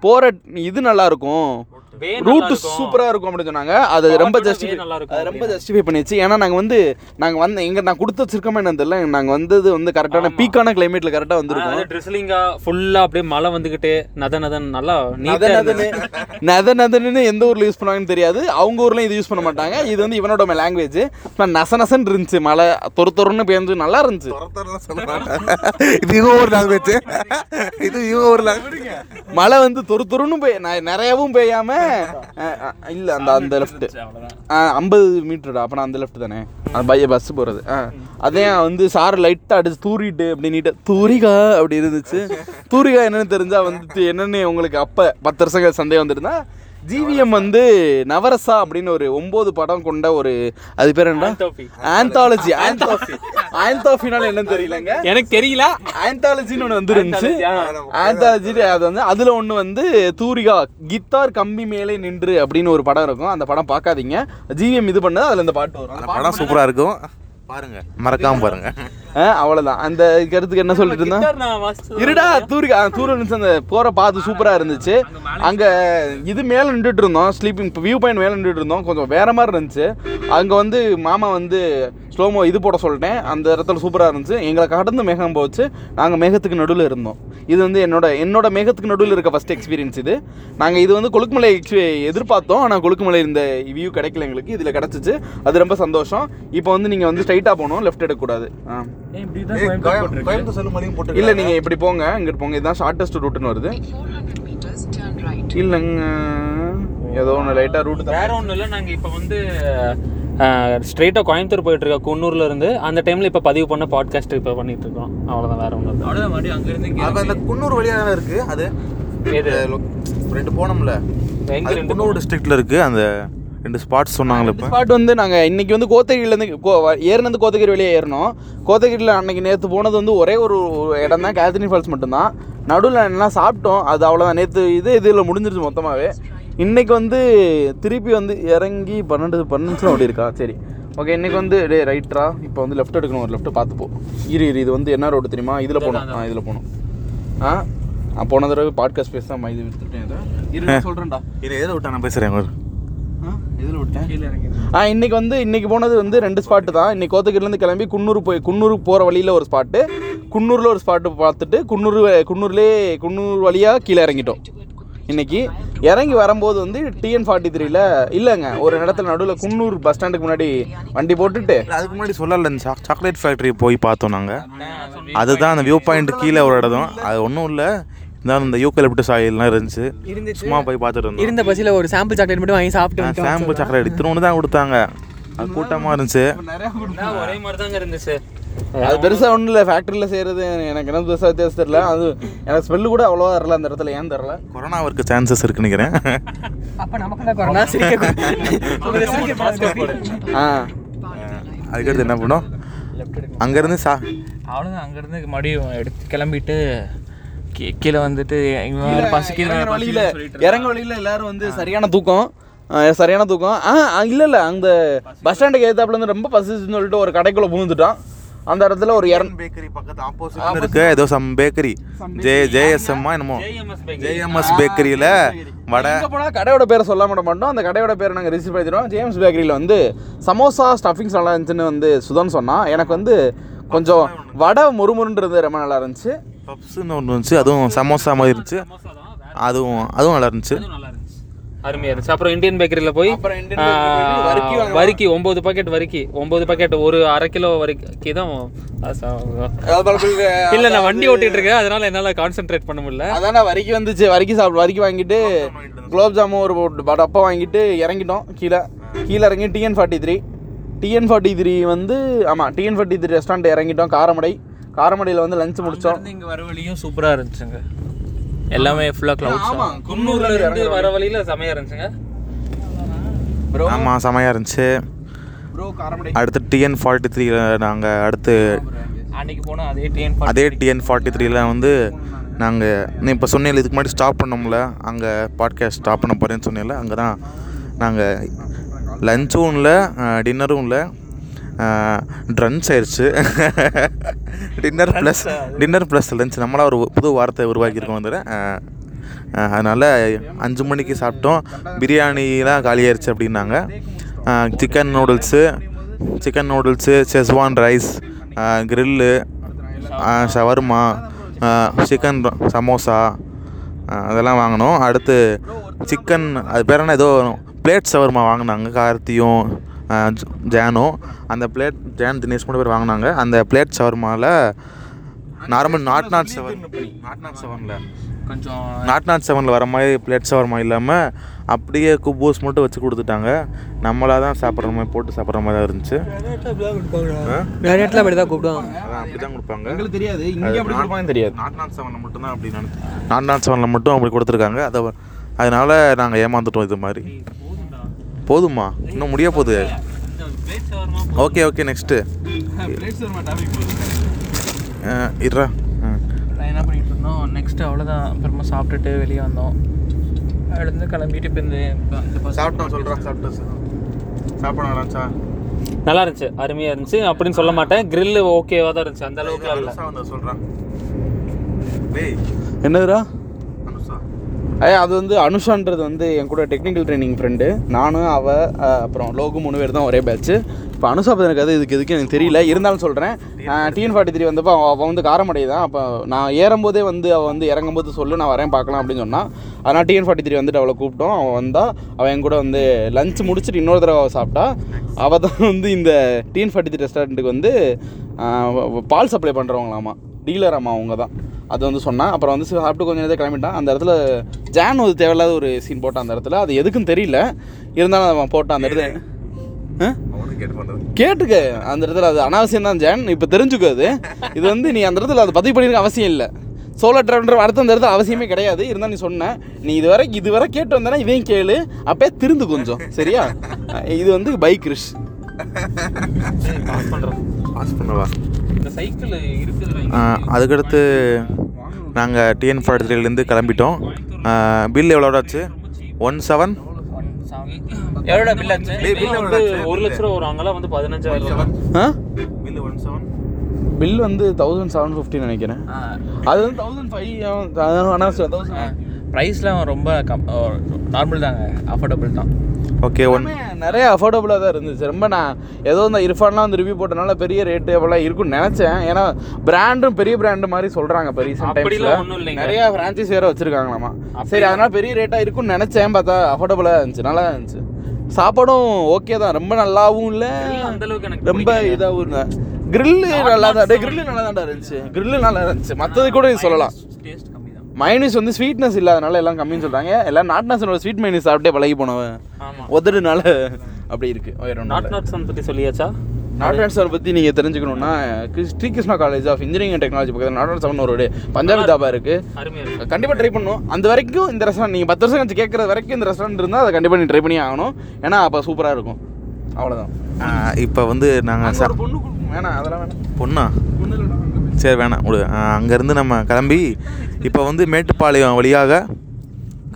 போகிற இது நல்லா இருக்கும். Way நல்லா ரூட். சூப்பரா இருக்கும் அப்படின்னு சொன்னாங்க. அது ரொம்ப ஜஸ்டிஃபை way நல்லா இருக்கும் அது ரொம்ப ஜஸ்டிஃபை பண்ணிச்சு ஏன்னா நாங்க வந்து நாங்க வந்து எங்க நான் கொடுத்து வச்சிருக்கோமே என்ன தெரியல. நாங்க வந்தது வந்து கரெக்டான பீக்கான கிளைமேட்ல கரெக்டா வந்திருக்கோம். ட்ரெஸ்லிங்கா ஃபுல்லா அப்படியே மழை வந்துகிட்டு நத நதன் நல்லா நத நதன்னு நத நதன்னு எந்த ஊர்ல யூஸ் பண்ணுவாங்கன்னு தெரியாது. அவங்க ஊர்லயும் இது யூஸ் பண்ண மாட்டாங்க. இது வந்து இவனோட லாங்குவேஜ் நச நசன் இருந்துச்சு. மழை தொறு தொறுன்னு பேஞ்சு நல்லா இருந்துச்சு. இது இவங்க ஒரு லாங்குவேஜ் இது இவங்க ஒரு லாங்குவேஜ் மழை வந்து தொறு ந- நிறையவும் பெய்யாம இல்ல அந்த அந்த லெஃப்ட் ஐம்பது மீட்டர்டா அப்போ அந்த லெஃப்ட் தானே? அந்த பைய பஸ் போகிறது அதே வந்து சார் லைட்டாக அடிச்சு தூரிட்டு அப்படி நீட்ட தூரிகா அப்படி இருந்துச்சு. தூரிகா என்னன்னு தெரிஞ்சா வந்துட்டு என்னன்னு உங்களுக்கு அப்போ பத்து வருஷங்கள் சந்தேகம் வந்திருந்தா ஜிவிஎம் வந்து நவரசா அப்படின்னு ஒரு ஒன்பது படம் கொண்ட ஒரு அது பேர் என்ன ஆந்தாலஜி ஆந்தாலஜி ஆந்தாஃபினால் என்னன்னு தெரியலங்க. எனக்கு தெரியல. ஆந்தாலஜின்னு ஒன்று வந்துருந்துச்சு. ஆந்தாலஜி அது வந்து அதில் ஒன்று வந்து தூரிகா கித்தார் கம்பி மேலே நின்று அப்படின்னு ஒரு படம் இருக்கும். அந்த படம் பார்க்காதீங்க. ஜிவிஎம் இது பண்ணது அதில் இந்த பாட்டு வரும். அந்த படம் சூப்பராக இருக்கும். பாருங்க. மறக்காம பாருங்க. அவ்வளவுதான். அந்த கருத்துக்கு என்ன சொல்லிட்டு இருந்தேன்? இருடா தூரிகா தூரம் இருந்துச்சு அந்த போற பாத்து சூப்பரா இருந்துச்சு. அங்க இது மேல நின்றுட்டு இருந்தோம் ஸ்லீப்பிங் வியூ பாயிண்ட் மேல நின்றுட்டு இருந்தோம். கொஞ்சம் வேற மாதிரி இருந்துச்சு. அங்க வந்து மாமா வந்து ஸ்லோமோ இது போட சொல்லிட்டேன். அந்த இடத்துல சூப்பரா இருந்துச்சு. எங்களை கடந்து மேகம் போச்சு. நாங்க மேகத்துக்கு நடுவில் இருந்தோம். இது வந்து என்னோட என்னோட மேகத்துக்கு நடுவில் இருக்க ஃபர்ஸ்ட் எக்ஸ்பீரியன்ஸ் இது. நாங்க இது வந்து கொழுக்குமலை எதிர்பார்த்தோம். ஆனா கொழுக்குமலை இந்த வியூ கிடைக்கல எங்களுக்கு. இதுல கிடைச்சிச்சு. அது ரொம்ப சந்தோஷம். இப்போ வந்து நீங்க வந்து ஸ்ட்ரைட்டா போகணும் லெஃப்ட் எடுக்கக்கூடாது. ஆ. இல்ல நீங்க இப்படி போங்க இங்கிட்டு போங்க. இதுதான் ஷார்ட்டஸ்ட் ரூட்னு வருது. இல்லைங்க. ஏதோ ஒன்று லைட்டாக ரூட் வேற ஒன்றும் இல்லை. நாங்கள் இப்போ வந்து ஸ்ட்ரெயிட்டாக கோயம்புத்தூர் போயிட்டு இருக்கோம் குன்னூர்ல இருந்து அந்த டைம்ல இப்போ பதிவு பண்ண பாட்காஸ்ட் இப்போ பண்ணிட்டு இருக்கோம். அவ்வளோதான் வேற ஒன்றும் இல்லை. அவ்வளோதான் மறுபடியும் அங்கேருந்து அப்ப இந்த குன்னூர் வழியா தானே இருக்கு? அது? ரெண்டு போனோம்ல. குன்னூர் டிஸ்ட்ரிக்ட்ல இருக்கு அந்த ரெண்டு ஸ்பாட்ஸ் சொன்னாங்களே இப்போ? ஸ்பாட் வந்து நாங்கள் இன்னைக்கு வந்து கோத்தகிரிலேருந்து கோ ஏறினது கோத்தகிரி வெளியே ஏறினோம் கோத்தகிரியில் அன்னைக்கு நேற்று போனது வந்து ஒரே ஒரு இடம் தான் கேத்ரின் ஃபால்ஸ் மட்டும்தான். நடுவில் எல்லாம் சாப்பிட்டோம். அது அவ்வளோதான் நேற்று இது இதில் முடிஞ்சிருச்சு மொத்தமாகவே இன்னைக்கு வந்து திருப்பி வந்து இறங்கி பன்னெண்டு பன்னெண்டு நிமிஷம் அப்படி இருக்கா? சரி. ஓகே இன்னைக்கு வந்து டே ரைட்ரா இப்போ வந்து லெஃப்ட் எடுக்கணும். ஒரு லெஃப்ட் பார்த்து போ. இரு இரு. இது வந்து என்ன ரோடு தெரியுமா? இதில் போகணும். ஆ இதில் போகணும். ஆ? போன தடவை பாட்காஸ்ட் பேச தான் இது விட்டுட்டேன் இதை. இரு சொல்கிறேன்டா இது எதை விட்டா நான் விட்டேன் ஆ இன்னைக்கு வந்து இன்னைக்கு போனது வந்து ரெண்டு ஸ்பாட்டு தான். இன்னைக்கு கோத்தகிரிலேருந்து கிளம்பி குன்னூர் போய் குன்னூருக்கு போகிற வழியில் ஒரு ஸ்பாட்டு குன்னூரில் ஒரு ஸ்பாட்டு பார்த்துட்டு குன்னூர் குன்னூர்லேயே குன்னூர் வழியாக கீழே இறங்கிட்டோம். இன்னைக்கு இறங்கி வரும்போது வந்து டிஎன் ஃபார்ட்டி த்ரீல இல்லைங்க ஒரு இடத்துல நடுவில் குன்னூர் பஸ் ஸ்டாண்டுக்கு முன்னாடி வண்டி போட்டுட்டு. அதுக்கு முன்னாடி சொல்லல இந்த சாக்லேட் ஃபேக்ட்ரி போய் பார்த்தோம் நாங்கள் அதுதான் அந்த வியூ பாயிண்ட் கீழே ஒரு இடம். அது ஒன்றும் இல்லை. இருந்தாலும் இந்த யூக்கலிப்டஸ் ஆயில்லாம் இருந்துச்சு. இருந்துச்சு. சும்மா போய் பார்த்துட்டு இருந்தோம். இருந்த பசியில் ஒரு சாம்பிள் சாக்லேட் மட்டும் வாங்கி சாப்பிட்டு. சாம்பிள் சாக்லேட் இத்தனோண்டு தான் கொடுத்தாங்க. அது கூட்டமாக இருந்துச்சு. ஒரே மாதிரி தாங்க இருந்துச்சு. அது பெருசாக ஒன்றும் இல்லை. ஃபேக்ட்ரியில் செய்கிறது எனக்கு என்ன பெருசாக வித்தியாசம் தெரியல. அது எனக்கு ஸ்மெல்லு கூட அவ்வளோவா வரல அந்த இடத்துல. ஏன் தெரில? கொரோனா இருக்க சான்சஸ் இருக்குன்னு நினைக்கிறேன். அப்ப நமக்கு தான் கொரோனா ஆ. அதுக்கடுத்து என்ன பண்ணோம்? அங்கேருந்து சா அவ்வளோதான் அங்கேருந்து மறுபடியும் எடுத்து கிளம்பிட்டு கீழே வந்துட்டு இறங்க வழியில இறங்க வழியில எல்லாரும் வந்து சரியான தூக்கம். சரியான தூக்கம். ஆ இல்ல இல்ல. அந்த பஸ் ஸ்டாண்டுக்கு ஏத்தாப்புல இருந்து ரொம்ப பசிச்சுன்னு சொல்லிட்டு ஒரு கடைக்குள்ள புகுந்துட்டான் அந்த இடத்துல ஒரு இரண் பேக்கரி பக்கத்து ஆப்போசிட் இருக்கு. ஏதோ சம் பேக்கரி ஜே ஜேஎஸ்எம்மா என்னமோ? ஜேஎம்எஸ் பேக்கரியில் வடை எங்க போனா கடையோட பேரை சொல்ல மாட்ட மாட்டோம். அந்த கடையோட பேரை நாங்கள் ரிசீவ் பண்ணிடுவோம் ஜேம்ஸ் பேக்கரியில் வந்து சமோசா ஸ்டஃபிங்ஸ் நல்லா இருந்துச்சுன்னு வந்து சுதன் சொன்னான். எனக்கு வந்து கொஞ்சம் வடை முறுமுறுன்றது ரொம்ப நல்லா இருந்துச்சு. பப்ஸ்னு ஒன்று இருந்துச்சு அதுவும் சமோசா மாதிரி இருந்துச்சு. அதுவும் அதுவும் நல்லா இருந்துச்சு. அருமையாக இருந்துச்சு. அப்புறம் இந்தியன் பேக்கரியில் போய் வரிக்கி ஒம்பது பாக்கெட் வரிக்கி ஒம்பது பாக்கெட் ஒரு அரை கிலோ வரிக்கி தான் இல்லை நான் வண்டி ஓட்டிட்டு இருக்கேன். அதனால என்னால் கான்சென்ட்ரேட் பண்ண முடியல. அதானே வரிக்கு வந்துச்சு. வரிக்கு சாப்பிடு வரிக்கு வாங்கிட்டு குலோப் ஜாமுன் ஒரு ஒரு டப்பா வாங்கிட்டு இறங்கிட்டோம். கீழே கீழே இறங்கி TN forty three TN forty three வந்து ஆமாம் டிஎன் ஃபார்ட்டி த்ரீ ரெஸ்டாரண்ட் இறங்கிட்டோம் காரமடை. காரமடையில் வந்து லஞ்ச் முடித்தோம் இங்கே வர வழியும் சூப்பராக இருந்துச்சுங்க. எல்லாமே ஃபுல்லாக க்ளவுட்ஸ் ஆமாம் குன்னூர்ல இருந்து வர வழியில செமையா இருந்துச்சுங்க. ப்ரோ ஆமாம் செமையாக இருந்துச்சு. ப்ரோ காரமடை. அடுத்து டிஎன் ஃபார்ட்டி த்ரீல நாங்கள் அடுத்து அன்னைக்கு போனால் அதே டிஎன் அதே டிஎன் ஃபார்ட்டி த்ரீல வந்து நாங்கள் நீ இப்போ சொன்னீங்க இதுக்கு முன்னாடி ஸ்டாப் பண்ணோம்ல அங்கே பாட்காஸ்ட் ஸ்டாப் பண்ண போகிறேன்னு சொன்னீங்கல்ல அங்கே தான் நாங்கள் லஞ்சும் இல்லை டின்னரும் இல்லை ட்ரன்ஸ் ஆயிடுச்சு dinner plus dinner plus lunch நம்மளா ஒரு புது வார்த்தை உருவாக்கியிருக்கோம் வந்துட்டு அதனால் அஞ்சு மணிக்கு சாப்பிட்டோம். பிரியாணிலாம் காலியாயிருச்சு அப்படின்னாங்க. Chicken noodles chicken noodles schezwan rice grill shawarma chicken samosa அதெல்லாம் வாங்கினோம். அடுத்து சிக்கன் அது பேர் என்ன? ஏதோ பிளேட் ஷவர்மா வாங்கினாங்க. கார்த்தியும் ஜானும். அந்த பிளேட் ஜான் தினேஷ் மூணு பேர் வாங்கினாங்க. அந்த plate ஷவர்மாவில் normal not not seven not not செவனில் கொஞ்சம் நாட் நாட் செவனில் வர மாதிரி பிளேட் ஷவர்மா இல்லாமல் அப்படியே குப்பூஸ் மட்டும் வச்சு கொடுத்துட்டாங்க. நம்மளாக தான் சாப்பிட்ற மாதிரி போட்டு சாப்பிட்ற மாதிரி தான் இருந்துச்சு? நிறைய இடத்துல அப்படி தான் கூப்பிடுவாங்க. அப்படி தான் கொடுப்பாங்க. எங்களுக்கு தெரியாது. இங்கே தெரியாது. நாட் நாட் செவனில் மட்டும் தான் அப்படி நினைச்சு நாட் நாட் செவனில் மட்டும் அப்படி கொடுத்துருக்காங்க. அதை அதனால நாங்கள் ஏமாந்துட்டோம் இது மாதிரி. போதுமா இன்னும் முடிய போகுது. Okay okay next. நான் என்ன பண்ணிட்டு இருந்தோம்? நெக்ஸ்ட்டு அவ்வளோதான் அப்புறமா சாப்பிட்டுட்டு வெளியே வந்தோம். அதுலேருந்து கிளம்பிட்டு இப்போ இந்த சாப்பிட்டோம் சொல்கிறேன் சாப்பிட்டோம் சாப்பிட நல்லாச்சா நல்லா இருந்துச்சு. அருமையாக இருந்துச்சு. அப்படின்னு சொல்ல மாட்டேன். Grill ஓகேவாக தான் இருந்துச்சு. அந்த அளவுக்கு சொல்கிறேன் என்னதுடா? அது வந்து அனுஷான்றது வந்து என் கூட டெக்னிக்கல் ட்ரைனிங் ஃப்ரெண்டு நானும் அவ அப்புறம் லோகு மூணு பேர் தான் ஒரே பேட்ச் இப்போ அனுஷா பற்றி எனக்கு அது இதுக்கு எதுக்கு எனக்கு தெரியல. இருந்தாலும் சொல்கிறேன் டிஎன் ஃபார்ட்டி த்ரீ வந்தப்போ அவள் அவள் வந்து காரமடை தான். அப்போ நான் ஏறும்போதே வந்து அவள் வந்து இறங்கும்போது சொல்லு நான் வரேன் பார்க்கலாம் அப்படின்னு சொன்னான் அதனால் டிஎன் ஃபார்ட்டி த்ரீ வந்துட்டு அவளை கூப்பிட்டோம். அவள் வந்தால் அவள் என் கூட வந்து லஞ்ச் முடிச்சுட்டு இன்னொரு தடவை அவள் சாப்பிட்டா. அவள் தான் வந்து இந்த டிஎன் ஃபார்ட்டி த்ரீ ரெஸ்டாரண்ட்டுக்கு வந்து பால் சப்ளை பண்ணுறவங்களாமா டீலர் அம்மா அவங்க தான் அது வந்து சொன்னான் அப்புறம் வந்து சாப்பிட்டு கொஞ்சம் நேரத்தை கிளம்பிட்டான். அந்த இடத்துல ஜான் ஒரு தேவையில்லாத ஒரு சீன் போட்டான் அந்த இடத்துல. அது எதுக்குன்னு தெரியல. இருந்தாலும் அவன் போட்டான் அந்த இடத்துல. கேட்டுக்க. அந்த இடத்துல அது அனாவசியம் தான் ஜான். இப்போ தெரிஞ்சுக்கோ அது. இது வந்து நீ அந்த இடத்துல அதை பதிவு பண்ணிருக்க அவசியம் இல்லை. சோலோ ட்ராவலர் அடுத்த அந்த இடத்துல அவசியமே கிடையாது. இருந்தால் நீ சொன்ன நீ இதுவரை இதுவரை கேட்டு வந்தேன்னா இதையும் கேளு. அப்பயே திருந்து கொஞ்சம். சரியா? இது வந்து பைக் ரிஷ் பாஸ் பண்ணவா? இந்த சைக்கிள் இருக்குது அதுக்கடுத்து நாங்கள் டிஎன் ஃபார்ட்டி த்ரீலேருந்து கிளம்பிட்டோம். பில் எவ்வளோ ஆச்சு ஒன் செவன் எவ்வளோ பில் ஆச்சு? வந்து ஒரு லட்ச ரூபா வரும் அங்கெல்லாம் வந்து பதினஞ்சாயிரம் ஆ? பில் ஒன் செவன் பில் வந்து தௌசண்ட் செவன் ஃபிஃப்டி நினைக்கிறேன். அது வந்து தௌசண்ட் ஃபைவ் ஆனால் தௌசண்ட் ப்ரைஸ்லாம் ரொம்ப கம் நார்மல் தாங்க. அஃபோர்டபுள் தான். ஓகே ஒன் நிறைய அஃபோர்டபுளாக தான் இருந்துச்சு. ரொம்ப நான் ஏதோ இந்த இர்ஃபான்லாம் வந்து ரிவ்யூ போட்டனால பெரிய ரேட்டு அவ்வளோலாம் இருக்கும்னு நினச்சேன். ஏன்னா பிராண்டும் பெரிய பிராண்டு மாதிரி சொல்கிறாங்க இப்போ ரீசெண்ட் டைம்ஸில். நிறைய ஃப்ரான்ச்சைஸ் வேறு வச்சுருக்காங்களாமா. சரி அதனால பெரிய ரேட்டாக இருக்கும்னு நினச்சேன். பார்த்தா அஃபோர்டபுளாக இருந்துச்சு நல்லா இருந்துச்சு. சாப்பாடும் ஓகே தான். ரொம்ப நல்லாவும் இல்லை. ரொம்ப இதாகவும் இல்லை. கிரில்லு நல்லா தான். கிரில்லு நல்லா தான்டா இருந்துச்சு. கிரில்லு நல்லா இருந்துச்சு. மற்றது கூட இது சொல்லலாம். மைனஸ் வந்து ஸ்வீட்னஸ் இல்லாதனால எல்லாம் கம்மின்னு சொல்கிறாங்க எல்லாம் நாட்னாஸோட ஸ்வீட் மைனஸ் சாப்பிட்டே பழகி போனவன். ஆமா. உதடுனால அப்படி இருக்கு. வேற ஒண்ணும் நாட் இல்ல. நாட் சன் பற்றி சொல்லியாச்சா? நாட் சார் பற்றி நீங்கள் தெரிஞ்சுக்கணும்னா Sri Krishna college of engineering and technology பக்கத்தில் நாட் செவன் ஒரு பஞ்சாபி தாபா இருக்கு. அருமையாக இருக்கு. கண்டிப்பாக ட்ரை பண்ணும். அந்த வரைக்கும் இந்த ரெஸ்டாரண்ட் நீங்கள் பத்து வருஷம் கழிச்சு கேட்குற வரைக்கும் இந்த ரெஸ்டாரண்ட் இருந்தால் அதை கண்டிப்பாக நீ ட்ரை பண்ணி ஆகணும். ஏன்னா அப்போ சூப்பராக இருக்கும். அவ்வளோதான் இப்போ வந்து நாங்கள் சா ஒரு பொண்ணு வேணாம் அதெல்லாம் வேணாம். பொண்ணா? பொண்ணு. சரி வேணாம் விடு. அங்கேருந்து நம்ம கிளம்பி இப்போ வந்து மேட்டுப்பாளையம் வழியாக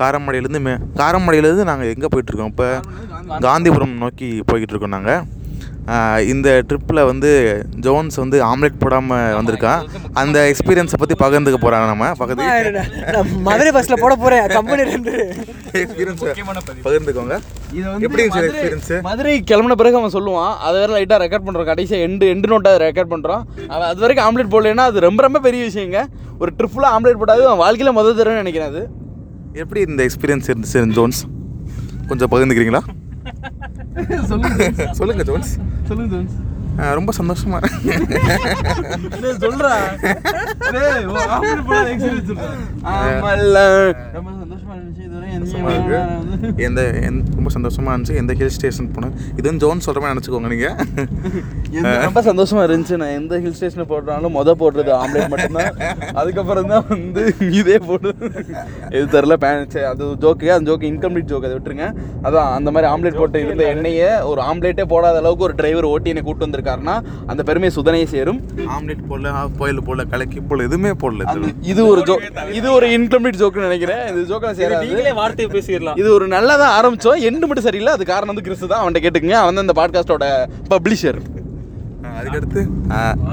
காரமடையிலேருந்து மே காரமடையிலேருந்து நாங்கள் எங்கே போயிட்டுருக்கோம் இப்போ காந்திபுரம் நோக்கி போய்கிட்டு இருக்கோம் நாங்கள் இந்த ட்ரிப்பில் வந்து ஜோன்ஸ் வந்து ஆம்லெட் போடாமல் வந்திருக்கான் அந்த எக்ஸ்பீரியன்ஸை பற்றி பகிர்ந்துக்க போகிறாங்க நம்ம பக்கத்து மதுரை பஸ்ஸில் போட போகிறேன் கம்பெனி ரெண்டு எக்ஸ்பீரியன்ஸை பகிர்ந்துக்கோங்க. இது வந்து எப்படி எக்ஸ்பீரியன்ஸு மதுரை கிளம்பின பிறகு அவன் சொல்லுவான் அதை வேற லைட்டாக ரெக்கார்ட் பண்ணுறோம் கடைசியாக எண்டு எண்டு நோட்டாக ரெக்கார்ட் பண்ணுறோம் அவன் அது வரைக்கும் ஆம்லெட் போடலைன்னா அது ரொம்ப ரொம்ப பெரிய விஷயங்க. ஒரு ட்ரிப்பில் ஆம்லெட் போடாது அவன் வாழ்க்கையில் முதல் தடவை நினைக்கிறேன் அது. எப்படி இந்த எக்ஸ்பீரியன்ஸ் இருந்துச்சு ஜோன்ஸ் கொஞ்சம் பகிர்ந்துக்கிறீங்களா? சொல்லுங்க ஜோன்ஸ் சொல்லுங்க ஜோன்ஸ் ரொம்ப சந்தோஷமா சொல்றா. எந்த ரொம்ப சந்தோஷமா இருந்துச்சு. எந்த ஹில் ஸ்டேஷன் போனோம் இதுவும் ஜோன் சொல்ற மாதிரி நினச்சிக்கோங்க நீங்க. எந்த- ரொம்ப சந்தோஷமா இருந்துச்சு. நான் எந்த ஹில் ஸ்டேஷனில் போடுறாலும் மொதல் போடுறது ஆம்லேட் மட்டும்தான். அதுக்கப்புறம் தான் வந்து இதே போடு. இது தெரில பேன் அது ஜோக்கு அந்த ஜோக்கு இன்கம்ப்ளீட் ஜோக் அதை விட்டுருங்க. அதான் அந்த மாதிரி ஆம்லேட் போட்டு இருந்த எண்ணெயை ஒரு ஆம்லேட்டே போடாத அளவுக்கு ஒரு டிரைவர் ஓட்டி என்னை கூட்டு வந்திருக்காருன்னா அந்த பெருமை சுதனையை சேரும். ஆம்லெட் போடல ஹாஃப் பாயில் போடல கலக்கி போடல எதுவுமே போடல இது ஒரு ஜோக் இது ஒரு இன்கம்ப்ளீட் ஜோக்குன்னு நினைக்கிறேன். இது ஜோக்கில் சேராது. நீங்களே வார்த்தையை பேசிடலாம். இது ஒரு நல்லதா ஆரம்பிச்சோம் எண்டு மட்டும் சரியில்லை. அது காரணம் வந்து கிறிஸ்து தான். அவன்கிட்ட கேட்டுக்கங்க. அவன் இந்த பாட்காஸ்டோட பப்ளிஷர் அதுக்கடுத்து?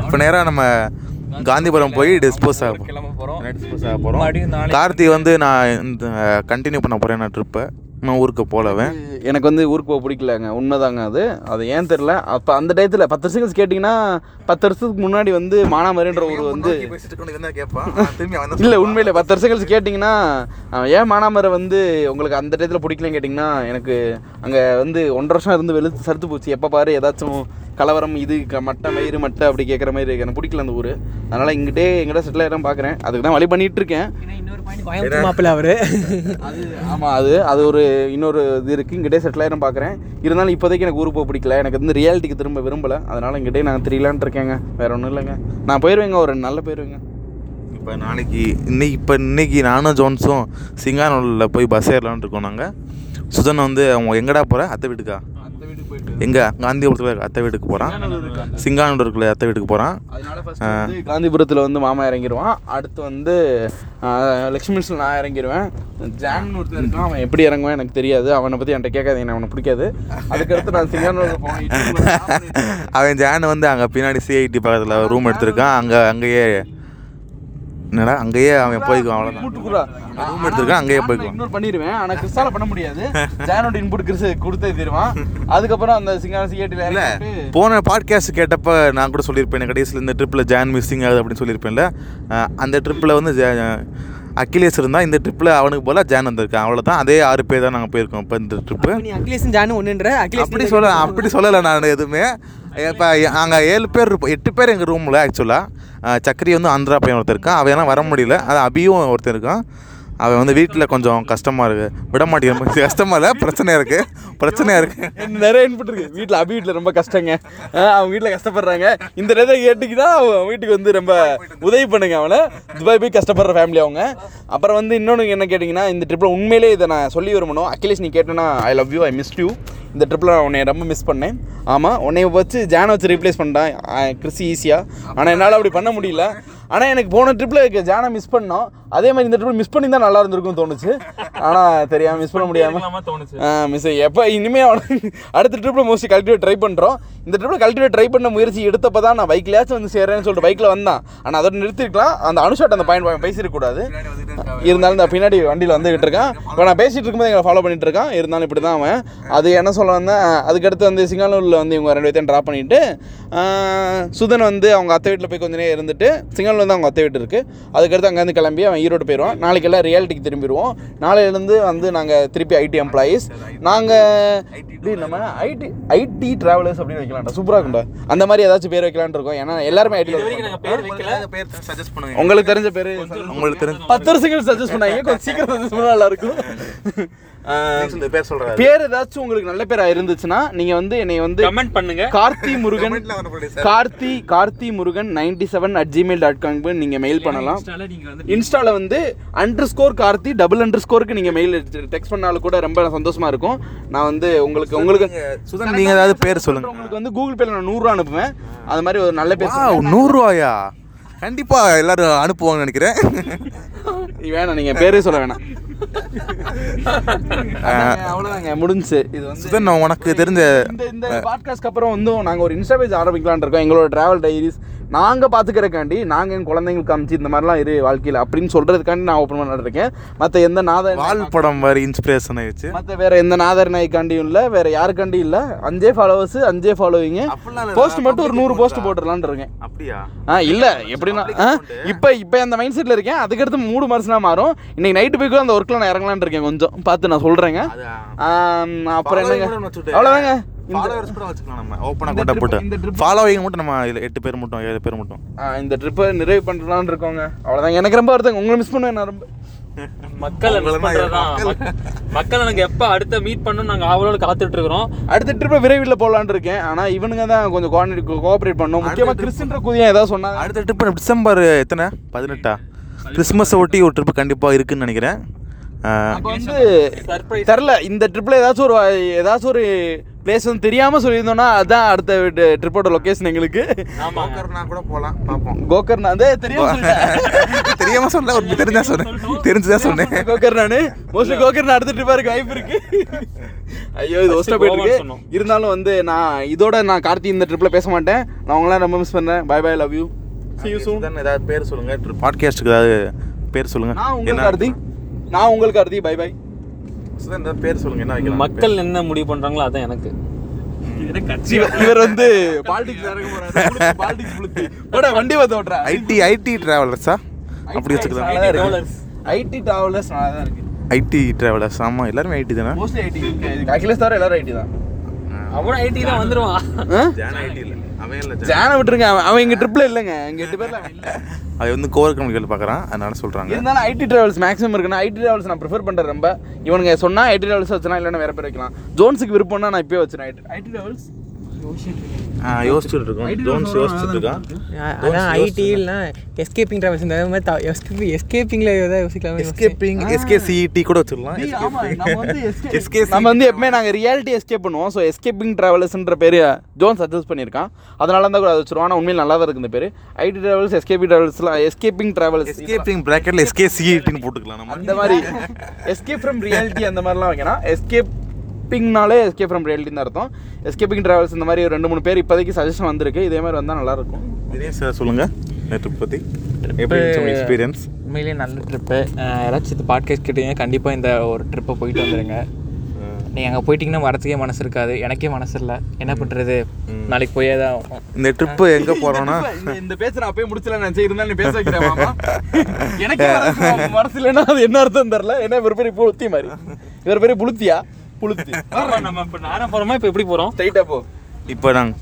இப்போ நேராக நம்ம காந்திபுரம் போய் டிஸ்போஸ் கிளம்ப போகிறோம் டிஸ்போஸ் ஆக போகிறோம் கார்த்தி வந்து நான் இந்த கண்டினியூ பண்ண போகிறேன் நான் ட்ரிப்பை நான் ஊருக்கு போகலவன் எனக்கு வந்து ஊருக்கு போக பிடிக்கலங்க. உண்மைதாங்க அது. அது ஏன் தெரில அப்போ அந்த டயத்தில் பத்து வருஷம் கழிச்சு கேட்டிங்கன்னா பத்து வருஷத்துக்கு முன்னாடி வந்து மானாமரின்ற ஒரு வந்து இல்லை உண்மையில் பத்து வருஷம் கழிச்சு கேட்டிங்கன்னா ஏன் மானாமரை வந்து உங்களுக்கு அந்த டயத்தில் பிடிக்கலன்னு கேட்டிங்கன்னா எனக்கு அங்கே வந்து ஒன்றரை வருஷம் இருந்து வெளுத்து சறுத்து போச்சு. எப்போ பாரு ஏதாச்சும் கலவரம் இது க- மட்டை மயிறு மட்டை அப்படி கேட்குற மாதிரி எனக்கு பிடிக்கல அந்த ஊர். அதனால் இங்கிட்டே எங்கிட்ட செட்டில் ஆகிடும் பார்க்குறேன் அதுக்கு தான் வழி பண்ணிட்டு இருக்கேன் மாப்பிள்ள அவரு. அது ஆமாம் அது அது ஒரு இன்னொரு இது இருக்குது இங்கிட்டே செட்டில் ஆயிரம் பார்க்குறேன் இருந்தாலும் இப்போதைக்கு எனக்கு ஊருக்கு போக பிடிக்கல. எனக்கு வந்து ரியாலிட்டிக்கு திரும்ப விரும்பலை. அதனால் இங்கிட்டே நான் தெரியலான்ட்டு இருக்கேங்க. வேற ஒன்றும் இல்லைங்க. நான் போயிடுவேங்க ஒரு நல்ல போயிடுவேங்க இப்போ நாளைக்கு இன்னைக்கு இப்போ இன்னைக்கு நானும் ஜோன்ஸும் சிங்கானூரில் போய் பஸ் ஏறலாம்னு இருக்கோம் நாங்கள் சுதன் வந்து அவங்க எங்கடா போகிற அத்தை வீட்டுக்கா? எங்கே? காந்திபுரத்தில் அத்தை வீட்டுக்கு போகிறான் சிங்கானூருக்குள்ள அத்தை வீட்டுக்கு போகிறான் காந்திபுரத்தில் வந்து மாமா இறங்கிடுவான் அடுத்து வந்து ஆஹ், லக்ஷ்மி மில்ஸில் நான் இறங்கிடுவேன் ஜான் இருக்கான். அவன் எப்படி இறங்குவான் எனக்கு தெரியாது. அவனை பற்றி என்கிட்ட கேட்காதீங்க எனக்கு அவனை பிடிக்காது. அதுக்கடுத்து நான் சிங்கானூருக்கு போவேன். அவன் ஜான் வந்து அங்கே பின்னாடி சிஐடி பக்கத்தில் ரூம் எடுத்திருக்கான். அங்கே அங்கேயே என்னடா அங்கேயே அவன் போய்க்குவான் அவ்வளோதான் ரூம் எடுத்திருக்கான் அங்கேயே போய்க்குவான். இக்னோர் பண்ணிடுவேன். ஆனால் கிறிஸ்டால பண்ண முடியாது. ஜானோட இன்புட் கிறிஸ் கொடுத்தே தருவான். அதுக்கப்புறம் அந்த சிங்கான சிகேட்டில் இல்லை போன பாட்காஸ்ட் கேட்டப்ப நான் கூட சொல்லியிருப்பேன். கடைசியில் இந்த ட்ரிப்பில் ஜான் மிஸ்ஸிங் ஆகுது அப்படின்னு சொல்லியிருப்பேன்ல. அந்த ட்ரிப்பில் வந்து ஜா- அகிலேஷ் இருந்தால் இந்த ட்ரிப்பில் அவனுக்கு போல ஜான் வந்திருக்கான். அவ்வளோதான் அதே ஆறு பேர் தான் நாங்கள் போயிருக்கோம் இப்போ இந்த ட்ரிப்பு நீ அகிலேஷன் ஜானு ஒன்றுன்ற அகிலேஷ் அப்படி சொல்ல அப்படி சொல்லலை நான் எதுவுமே. இப்போ அங்கே ஏழு பேர் இருப்போம் எட்டு பேர் எங்கள் ரூமில் ஆக்சுவலாக சக்கரி வந்து ஆந்திரா பையன் ஒருத்தர் இருக்கான். அவன் எல்லாம் வர முடியல. அது அபியும் ஒருத்தர் இருக்கான். அவன் வந்து வீட்டில் கொஞ்சம் கஷ்டமாக இருக்குது விட மாட்டேங்கிறான் கஷ்டமாக இல்லை பிரச்சனையாக இருக்குது பிரச்சனையாக இருக்குது நிறைய இன்புட் இருக்குது வீட்டில் அபி வீட்டில் ரொம்ப கஷ்டங்க. அவங்க வீட்டில் கஷ்டப்படுறாங்க. இந்த நேரத்தை கேட்டுக்கிட்டா அவன் வீட்டுக்கு வந்து ரொம்ப உதவி பண்ணுங்க அவனை. துபாய் போய் கஷ்டப்படுற ஃபேமிலி அவங்க. அப்புறம் வந்து இன்னொன்று என்ன கேட்டிங்கன்னா இந்த ட்ரிப்பில் உண்மையிலே இதை நான் சொல்லி வரணும் அகிலேஷ் நீ கேட்டேன்னா I love you I miss you இந்த ட்ரிப்பில் நான் உன்னை ரொம்ப மிஸ் பண்ணேன். ஆமாம் உன்னை வச்சு ஜானை வச்சு ரீப்ளேஸ் பண்ணிட்டேன். கிறிஸ்டி ஈஸியாக ஆனால் என்னால் அப்படி பண்ண முடியல. ஆனால் எனக்கு போன ட்ரிப்பில் ஜானை மிஸ் பண்ணோம். அதே மாதிரி இந்த ட்ரிப்பில் மிஸ் பண்ணி தான் நல்லா இருந்திருக்கும்னு தோணுச்சு. ஆனால் தெரியாமல் மிஸ் பண்ண முடியாமல் தோணுச்சு? மிஸ் எப்போ இனிமேல் அடுத்த ட்ரிப்பில் மோஸ்ட்லி கல்டிவேட் ட்ரை பண்ணுறோம் இந்த ட்ரிப்பில் கல்டிவேட் ட்ரை பண்ண முயற்சி எடுத்தப்போ தான் நான் பைக்லேயாச்சும் வந்து சேர்றேன்னு சொல்லிட்டு பைக்கில் வந்தான். ஆனால் அதோட நிறுத்திருக்கலாம். அந்த அனுஷாட் அந்த பாயிண்ட் பேசியிருக்கக்கூடாது இருந்தாலும் இந்த பின்னாடி வண்டியில் வந்துகிட்டு இருக்கான். இப்போ நான் பேசிகிட்டு இருக்கும்போது எங்களை ஃபாலோ பண்ணிட்டு இருக்கான். இருந்தாலும் இப்படி தான் அவன். அது என்ன சொல்ல வந்தேன்? அதுக்கடுத்து வந்து சிங்கானூரில் வந்து இவங்க ரெண்டு பேர்த்தையும் ட்ராப் பண்ணிவிட்டு சுதன் வந்து அவங்க அத்தை வீட்டில் போய் கொஞ்ச நேரம் இருந்துட்டு சிங்கானூர் வந்து அவங்க அத்தை வீட்டு இருக்குது அதுக்கடுத்து அங்கேருந்து கிளம்பி அவன் ஈரோடு போயிடுவான். நாளைக்கு எல்லாம் ரியாலிட்டிக்கு திரும்பிடுவோம். நாளையிலேருந்து வந்து நாங்கள் திருப்பி ஐடி எம்ப்ளாயீஸ் நாங்கள் நம்ம ஐடி ஐடி ட்ராவலர்ஸ் அப்படின்னு வைக்கலாம்டா. சூப்பராக இருக்கும்டா. அந்த மாதிரி ஏதாச்சும் பேர் வைக்கலாம்னு இருக்கோம். ஏன்னா எல்லாருமே பண்ணுங்க உங்களுக்கு தெரிஞ்ச பேர்? உங்களுக்கு தெரிஞ்ச பத்து வருஷங்கள் சஜஸ்ட் பண்ணாங்க. கொஞ்சம் சீக்கிரம் சஜஸ்ட் பண்ணால் நல்லா இருக்கும் சொல்லு, பேர் சொல்கிறேன் பேர் ஏதாச்சும் உங்களுக்கு நல்ல பேரா இருந்துச்சுன்னா நீங்க வந்து என்னை வந்து கமெண்ட் பண்ணுங்க. Karthi Murugan Karthi Karthi Murugan ninety seven at Gmail dot காம்க்கு நீங்க மெயில் பண்ணலாம். இன்ஸ்டால நீங்க வந்து இன்ஸ்டால வந்து அண்டர் ஸ்கோர் கார்த்தி டபுள் அண்டர் ஸ்கோருக்கு நீங்க மெயில் டெக்ஸ்ட் பண்ணாலும் கூட ரொம்ப சந்தோஷமா இருக்கும். நான் வந்து உங்களுக்கு உங்களுக்கு சுதன் நீங்கள் ஏதாவது பேர் சொல்லுங்க. உங்களுக்கு வந்து கூகுள் பேல நான் நூறுரூவா அனுப்புவேன். அது மாதிரி ஒரு நல்ல பேர் நூறுரூவாயா கண்டிப்பாக எல்லாரும் அனுப்புவாங்கன்னு நினைக்கிறேன். வேணாம் நீங்க பேரே சொல்ல வேணாம். அதாங்க, அவ்வளவுதாங்க முடிஞ்சுச்சு இது வந்து சுதன் உனக்கு தெரிஞ்ச இந்த பாட்காஸ்ட்க்கு அப்புறம் வந்து நாங்கள் ஒரு இன்ஸ்டா பேஜ் ஆரம்பிக்கலாம்னு இருக்கோம். எங்களோட டிராவல் டைரிஸ் நாங்கள் பார்த்துக்கிறக்காண்டி நாங்கள் என் குழந்தைங்களுக்கு காமிச்சு இந்த மாதிரிலாம் இரு வாழ்க்கையில் அப்படின்னு சொல்கிறதுக்காண்டி நான் ஓப்பன் பண்ணிட்டு இருக்கேன் மற்ற எந்த நாதர் வால் படம் மாதிரி இன்ஸ்பிரேஷன் ஆயிடுச்சு. மற்ற வேற எந்த நாதர் நாய்க்காண்டியும் இல்லை வேற யாருக்காண்டியும் இல்லை. அஞ்சே ஃபாலோவர்ஸ் அஞ்சே ஃபாலோவிங்க போஸ்ட் மட்டும் ஒரு நூறு போஸ்ட் தான். போட்டுடலான்னு இருக்கேன். அப்படியா? ஆ இல்லை எப்படின்னா இப்போ இப்போ அந்த மைண்ட் செட்டில் இருக்கேன். அதுக்கடுத்து மூடு மனசுனா மாறும். இன்னைக்கு நைட்டு போய் கூட அந்த ஒர்க்கில் நான் இறங்கலான்னு இருக்கேன் கொஞ்சம். பார்த்து நான் சொல்கிறேங்க அப்புறம் என்னங்க? அவ்வளோதாங்க ஃபாலோவர்ஸ் கூட வச்சுக்கலாம் நம்ம. போட்டு. ஃபாலோவிங் மட்டும் நம்ம இதுல எட்டு பேர் மட்டும் ஏழு பேர் மட்டும். இந்த ட்ரிப்பை நிறைவு பண்ணுறலான்னு இருக்கோங்க. அவ்வளோதாங்க எனக்கு ரொம்ப வருதுங்க உங்களை மிஸ் பண்ணுவேன் நான் ரொம்ப. மக்கள் மக்கள். எனக்கு எப்ப அடுத்த மீட் பண்ணணும் நாங்க ஆவலோட காத்துட்டு இருக்கிறோம். அடுத்த ட்ரிப்பை விரைவில் போகலான்னு இருக்கேன். ஆனால் இவனுங்க தான் கொஞ்சம் கோஆர்டினேட் கோஆப்ரேட் பண்ணணும் முக்கியமாக கிறிஸ்டின்ற குதியா ஏதாவது சொன்னாங்க. அடுத்த ட்ரிப்பு டிசம்பர் எத்தனை? பதினெட்டா? கிறிஸ்மஸை ஒட்டி ஒரு ட்ரிப்பு கண்டிப்பாக இருக்குன்னு நினைக்கிறேன். அப்போ வந்து தெரில இந்த ட்ரிப்பில் ஏதாச்சும் ஒரு ஏதாச்சும் ஒரு பிளேஸ் வந்து தெரியாமல் சொல்லியிருந்தோன்னா அதான் அடுத்த ட்ரிப்போட லொக்கேஷன் எங்களுக்கு. ஆமா. கூட போகலாம் பார்ப்போம். கோகர் நான் அதே தெரியாம சொல்லிட்டேன். தெரியாம சொல்ல ஒரு தெரிஞ்சா சொன்னேன். தெரிஞ்சுதான் சொன்னேன். கோகர் நானு. மோஸ்ட்லி கோகர் நான் அடுத்த ட்ரிப்பாக இருக்க வாய்ப்பு இருக்கு. ஐயோ இது ஒஸ்ட்டாக போயிட்டு. இருந்தாலும் வந்து நான் இதோட நான் கார்த்தி இந்த ட்ரிப்பில் பேச மாட்டேன். நான் உங்களாம் ரொம்ப மிஸ் பண்ணுறேன் bye bye love you see you soon. Sudhan ஏதாவது பேர் சொல்லுங்க பாட்காஸ்ட்டுக்கு ஏதாவது பேர் சொல்லுங்க. நான் உங்களுக்கு என்ன? கார்த்தி. நான் உங்களுக்கு கார்த்தி. பை பை ஏதாவது பேர் சொல்லுங்க என்ன வைக்கலாம்? மக்கள் என்ன முடிவு பண்றாங்களோ அதான் எனக்கு. இவர் இவர் வந்து பாலிடிக்ஸ் இறங்க போறாரு. பாலிடிக்ஸ் வண்டி வந்து ஓட்டுறா. ஐடி ஐடி டிராவலர்ஸா அப்படி வச்சுக்கலாம். ஐடி டிராவலர்ஸ் நல்லா தான் இருக்கு. ஐடி டிராவலர்ஸ் ஆமாம் எல்லாருமே ஐடி தானே? மோஸ்ட்லி ஐடி அகிலேஷ் தவிர எல்லாரும் ஐடி தான். அவனும் ஐடி தான் வந்துருவான். ஐடி இல்லை. ஜானை. விட்டுருங்க அவன் அவன் எங்க ட்ரிப்ல இல்லைங்க. எங்க எட்டு பேர்ல அவன் வந்து கோர் கம்பெனிகள் பார்க்குறான். அதனால சொல்கிறாங்க இருந்தாலும் ஐடி டிராவல்ஸ் மேக்ஸிமம் இருக்குன்னா ஐடி டிராவல்ஸ் நான் ப்ரிஃபர் பண்ணுறேன் ரொம்ப. இவனுங்க சொன்னா ஐடி டிராவல்ஸ் வச்சுனா இல்லைன்னா வேற பேர் வைக்கலாம். ஜோன்ஸுக்கு விருப்பம்னா நான் இப்பயே ஐடி ஐடி டிராவல்ஸ் யோசிச்சுட்டு இருக்கோம். ஜோன்ஸ் யோசிச்சுட்டு இருக்கான் அதான் ஐடி இல்லைனா எஸ்கேப்பிங் ட்ராவல்ஸ் இந்த மாதிரி எஸ்கேப் எஸ்கேப்பிங்கில் ஏதாவது யோசிக்கலாம் எஸ்கேப்பிங் எஸ்கே சிஇடி கூட வச்சிடலாம். எஸ்கே நம்ம வந்து எப்பவுமே நாங்கள் ரியாலிட்டி எஸ்கேப் பண்ணுவோம். ஸோ எஸ்கேப்பிங் ட்ராவலர்ஸ்ன்ற பேர் ஜோன் சஜஸ்ட் பண்ணியிருக்கான். அதனால தான் கூட அதை வச்சிருவோம். ஆனால் உண்மையில் நல்லா தான் இருக்கு இந்த பேர். ஐடி ட்ராவல்ஸ் எஸ்கேபி ட்ராவல்ஸ்லாம் எஸ்கேப்பிங் ட்ராவல்ஸ் எஸ்கேப்பிங் ப்ராக்கெட்டில் எஸ்கே சிஇடின்னு போட்டுக்கலாம் நம்ம. அந்த மாதிரி எஸ்கேப் ஃப்ரம் ரியாலிட்டி அந்த மாதிரிலாம் வைக்கணும். எஸ்கேப்பிங்னாலே எஸ்கேப் ஃப்ரம் ரியாலிட்டி தான் அர்த்தம். எஸ்கேப்பிங் ட்ராவல்ஸ் இந்த மாதிரி ரெண்டு மூணு பேர் இப்போதைக்கு சஜஷன் வந்திருக்கு. இதே மாதிரி வந்தால் நல்லா இருக்கும் தினேஷ் சார் சொல்லுங்க. இந்த ட்ரிப் பற்றி எப்படி எக்ஸ்பீரியன்ஸ் உண்மையிலேயே நல்ல ட்ரிப்பு யாராச்சும் இது பாட்காஸ்ட் கேட்டீங்க கண்டிப்பாக இந்த ஒரு ட்ரிப்பை போயிட்டு வந்துடுங்க நீங்கள் அங்கே போயிட்டீங்கன்னா வரத்துக்கே மனசு இருக்காது. எனக்கே மனசு இல்லை. என்ன பண்ணுறது நாளைக்கு போயே தான் ஆகும். இந்த ட்ரிப்பு எங்கே போகிறோன்னா இந்த- இந்த பேச நான் அப்பயே முடிச்சல நான் சரி இருந்தாலும் நீ பேச வைக்கிறேன் மாமா. எனக்கு மனசு இல்லைன்னா அது என்ன அர்த்தம் தெரியல. ஏன்னா இவர் பெரிய புளுத்தி மாதிரி. இவர் பெரிய புளுத்தியா? புளுத்தி நம்ம இப்போ நேரம் போகிறோமா இப்போ எப்படி போகிறோம் ஸ்ட்ரைட்டாக போ. இப்போ நாங்கள்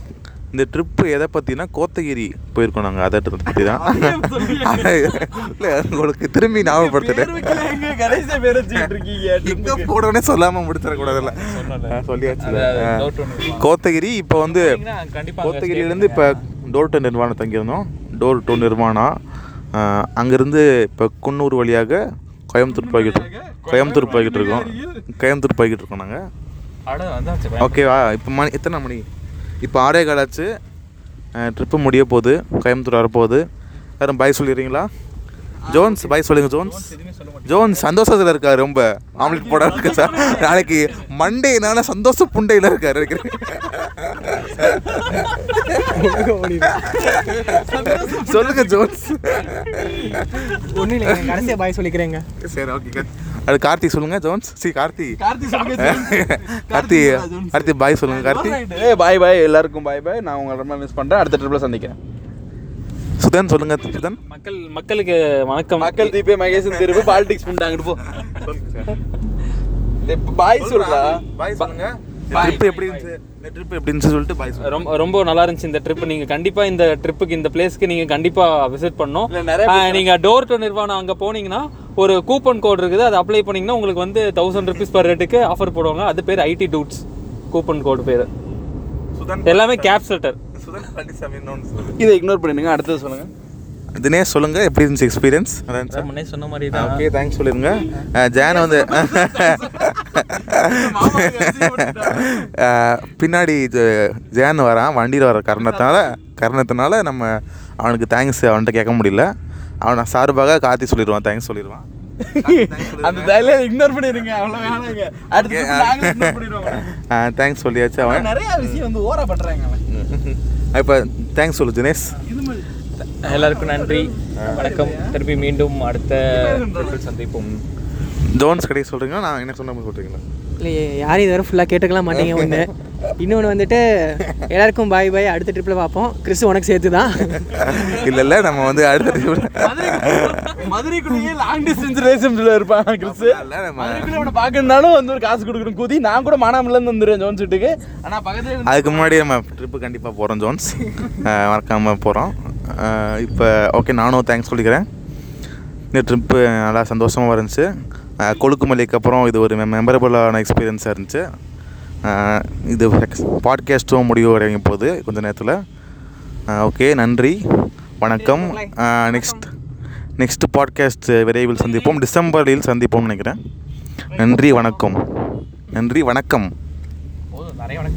இந்த ட்ரிப்பு எதை பற்றினா கோத்தகிரி போயிருக்கோம் நாங்கள் அதை பற்றி தான் இல்லை உங்களுக்கு திரும்பி ஞாபகப்படுத்துட்டேன் எங்க போனோடனே சொல்லாமல் முடிச்சிடக்கூடாதுல்ல. சொல்லியாச்சு. கோத்தகிரி இப்போ வந்து கோத்தகிரியிலேருந்து இப்போ டோர் டு நிர்வாணம் தங்கியிருந்தோம். Door to nirvana. ஆஹ், அங்கேருந்து இப்போ குன்னூர் வழியாக கோயம்புத்தூர் போய்கிட்டு கோயம்புத்தூர் போய்கிட்டு இருக்கோம். கோயம்புத்தூர் போய்கிட்டு இருக்கோம். நாங்கள் ஓகேவா இப்போ மணி எத்தனை மணி? இப்போ ஆறே காலாச்சு ட்ரிப்பு முடிய போகுது. கோயம்புத்தூர் வரப்போகுது. யாரும் பாய் சொல்லிடுறீங்களா? ஜோன்ஸ் பாய் சொல்லுங்க ஜோன்ஸ். ஜோன்ஸ் சந்தோஷத்தில் இருக்காரு ரொம்ப. ஆம்லெட் போட இருக்கு சார்? நாளைக்கு மண்டேனால சந்தோஷ புண்டையில் இருக்காரு. நினைக்கிறேன். சொல்லுங்க ஜோன்ஸ். ஒன்றும் இல்லை கடைசியாக பாய் சொல்லிக்கிறேங்க. சரி ஓகே அது கார்த்தி சொல்லுங்க ஜோன்ஸ். சி கார்த்தி. கார்த்தி சொல்லுங்க கார்த்தி கார்த்தி பாய் சொல்லுங்க கார்த்தி ஏ பாய் பாய் எல்லாருக்கும் பாய் பாய் நான் உங்களை ரொம்ப மிஸ் பண்றேன். அடுத்த ட்ரிப்ல சந்திக்கிறேன். சுதன் சொல்லுங்க சுதன். மக்கள் மக்களுக்கு வணக்கம். மக்கள் தீபே மகேசன் திருப்பு பாலிடிக்ஸ் பண்ணிட்டாங்க போ. பாய் சொல்றா. பாய் சொல்லுங்க. ட்ரிப் எப்படி இருந்துச்சு? இந்த ட்ரிப் எப்படி இருந்துச்சு சொல்லிட்டு பாய் ரொம்ப ரொம்ப நல்லா இருந்துச்சு இந்த ட்ரிப் நீங்க கண்டிப்பா இந்த ட்ரிப்புக்கு இந்த பிளேஸ்க்கு நீங்க கண்டிப்பா விசிட் ஆ, நீங்க டோர் டு நிர்வாணம் அங்க போனீங்கன்னா ஒரு கூப்பன் கோட் இருக்குது. அதை அப்ளை பண்ணீங்கன்னா உங்களுக்கு வந்து தௌசண்ட் ருபீஸ் பர் ரேட்டுக்கு ஆஃபர் போடுவாங்க. அது பேர் ஐடி டூட்ஸ் கூப்பன் கோட் பேர். சுதன் எல்லாமே கேப் செட்டர் சுதன் பழனிசாமி. இதை இக்னோர் பண்ணிடுங்க அடுத்தது சொல்லுங்க. தினேஷ் சொல்லுங்க எப்படி இருந்துச்சு எக்ஸ்பீரியன்ஸ் முன்னே சொன்ன மாதிரி தான். ஓகே தேங்க்ஸ் சொல்லிருங்க ஜான் வந்து பின்னாடி ஜ- ஜான் வரான் வண்டியில் வர காரணத்தினால காரணத்தினால நம்ம அவனுக்கு தேங்க்ஸ் அவன்கிட்ட கேட்க முடியல. அவனை சார்பாக கார்த்தி சொல்லிடுவான் தேங்க்ஸ் சொல்லிடுவான். அந்த டைலாக் இக்னோர் பண்ணிடுங்க அவ்வளவு வேணாங்க அடுத்து தேங்க்ஸ் சொல்லியாச்சு அவன். நிறைய விஷயம் வந்து ஓர பண்றாங்க அவன். இப்போ தேங்க்ஸ் சொல்லு தினேஷ். எல்லாருக்கும் நன்றி. வணக்கம். திருப்பி மீண்டும் அடுத்த சந்திப்போம். ஜோன்ஸ் கடையை சொல்கிறீங்களா நான் என்ன சொன்ன சொல்கிறீங்களா இல்லை யாரும் இதுவரை ஃபுல்லாக கேட்டுக்கலாம் மாட்டீங்க ஒன்று இன்னொன்று வந்துட்டு எல்லாருக்கும் பாய் பாய் அடுத்த ட்ரிப்பில் பார்ப்போம். கிறிஸ் உனக்கு சேர்த்து தான் இல்லை இல்லை நம்ம வந்து அடுத்த trip- மதுரைக்குள்ளேயே லாங் டிஸ்டன்ஸ் ரிலேஷன்ஷிப்ல இருப்பான் கிறிஸ் இல்ல, நம்ம மதுரைக்குள்ள அவனை பார்க்கணுனாலும் வந்து ஒரு காசு கொடுக்கணும். கூதி நான் கூட மானாமல இருந்து வந்துடுறேன் ஜோன் வீட்டுக்கு. ஆனா பக்கத்துல அதுக்கு முன்னாடி நம்ம ட்ரிப்பு கண்டிப்பாக போகிறோம் ஜோன்ஸ். மறக்காமல் போகிறோம் இப்போ ஓகே நானும் தேங்க்ஸ் சொல்லிக்கிறேன். இந்த ட்ரிப்பு நல்லா சந்தோஷமாக இருந்துச்சு. கொழுக்குமலைக்கு அப்புறம் இது ஒரு மெமரபுளான எக்ஸ்பீரியன்ஸாக இருந்துச்சு. இது பாட்காஸ்ட்டும் முடிவு அடையும் போகுது கொஞ்ச நேரத்தில். ஓகே நன்றி. வணக்கம். நெக்ஸ்ட் நெக்ஸ்ட் பாட்காஸ்ட் விரைவில் சந்திப்போம். டிசம்பரில் சந்திப்போம்னு நினைக்கிறேன். நன்றி வணக்கம். நன்றி வணக்கம். வணக்கம்.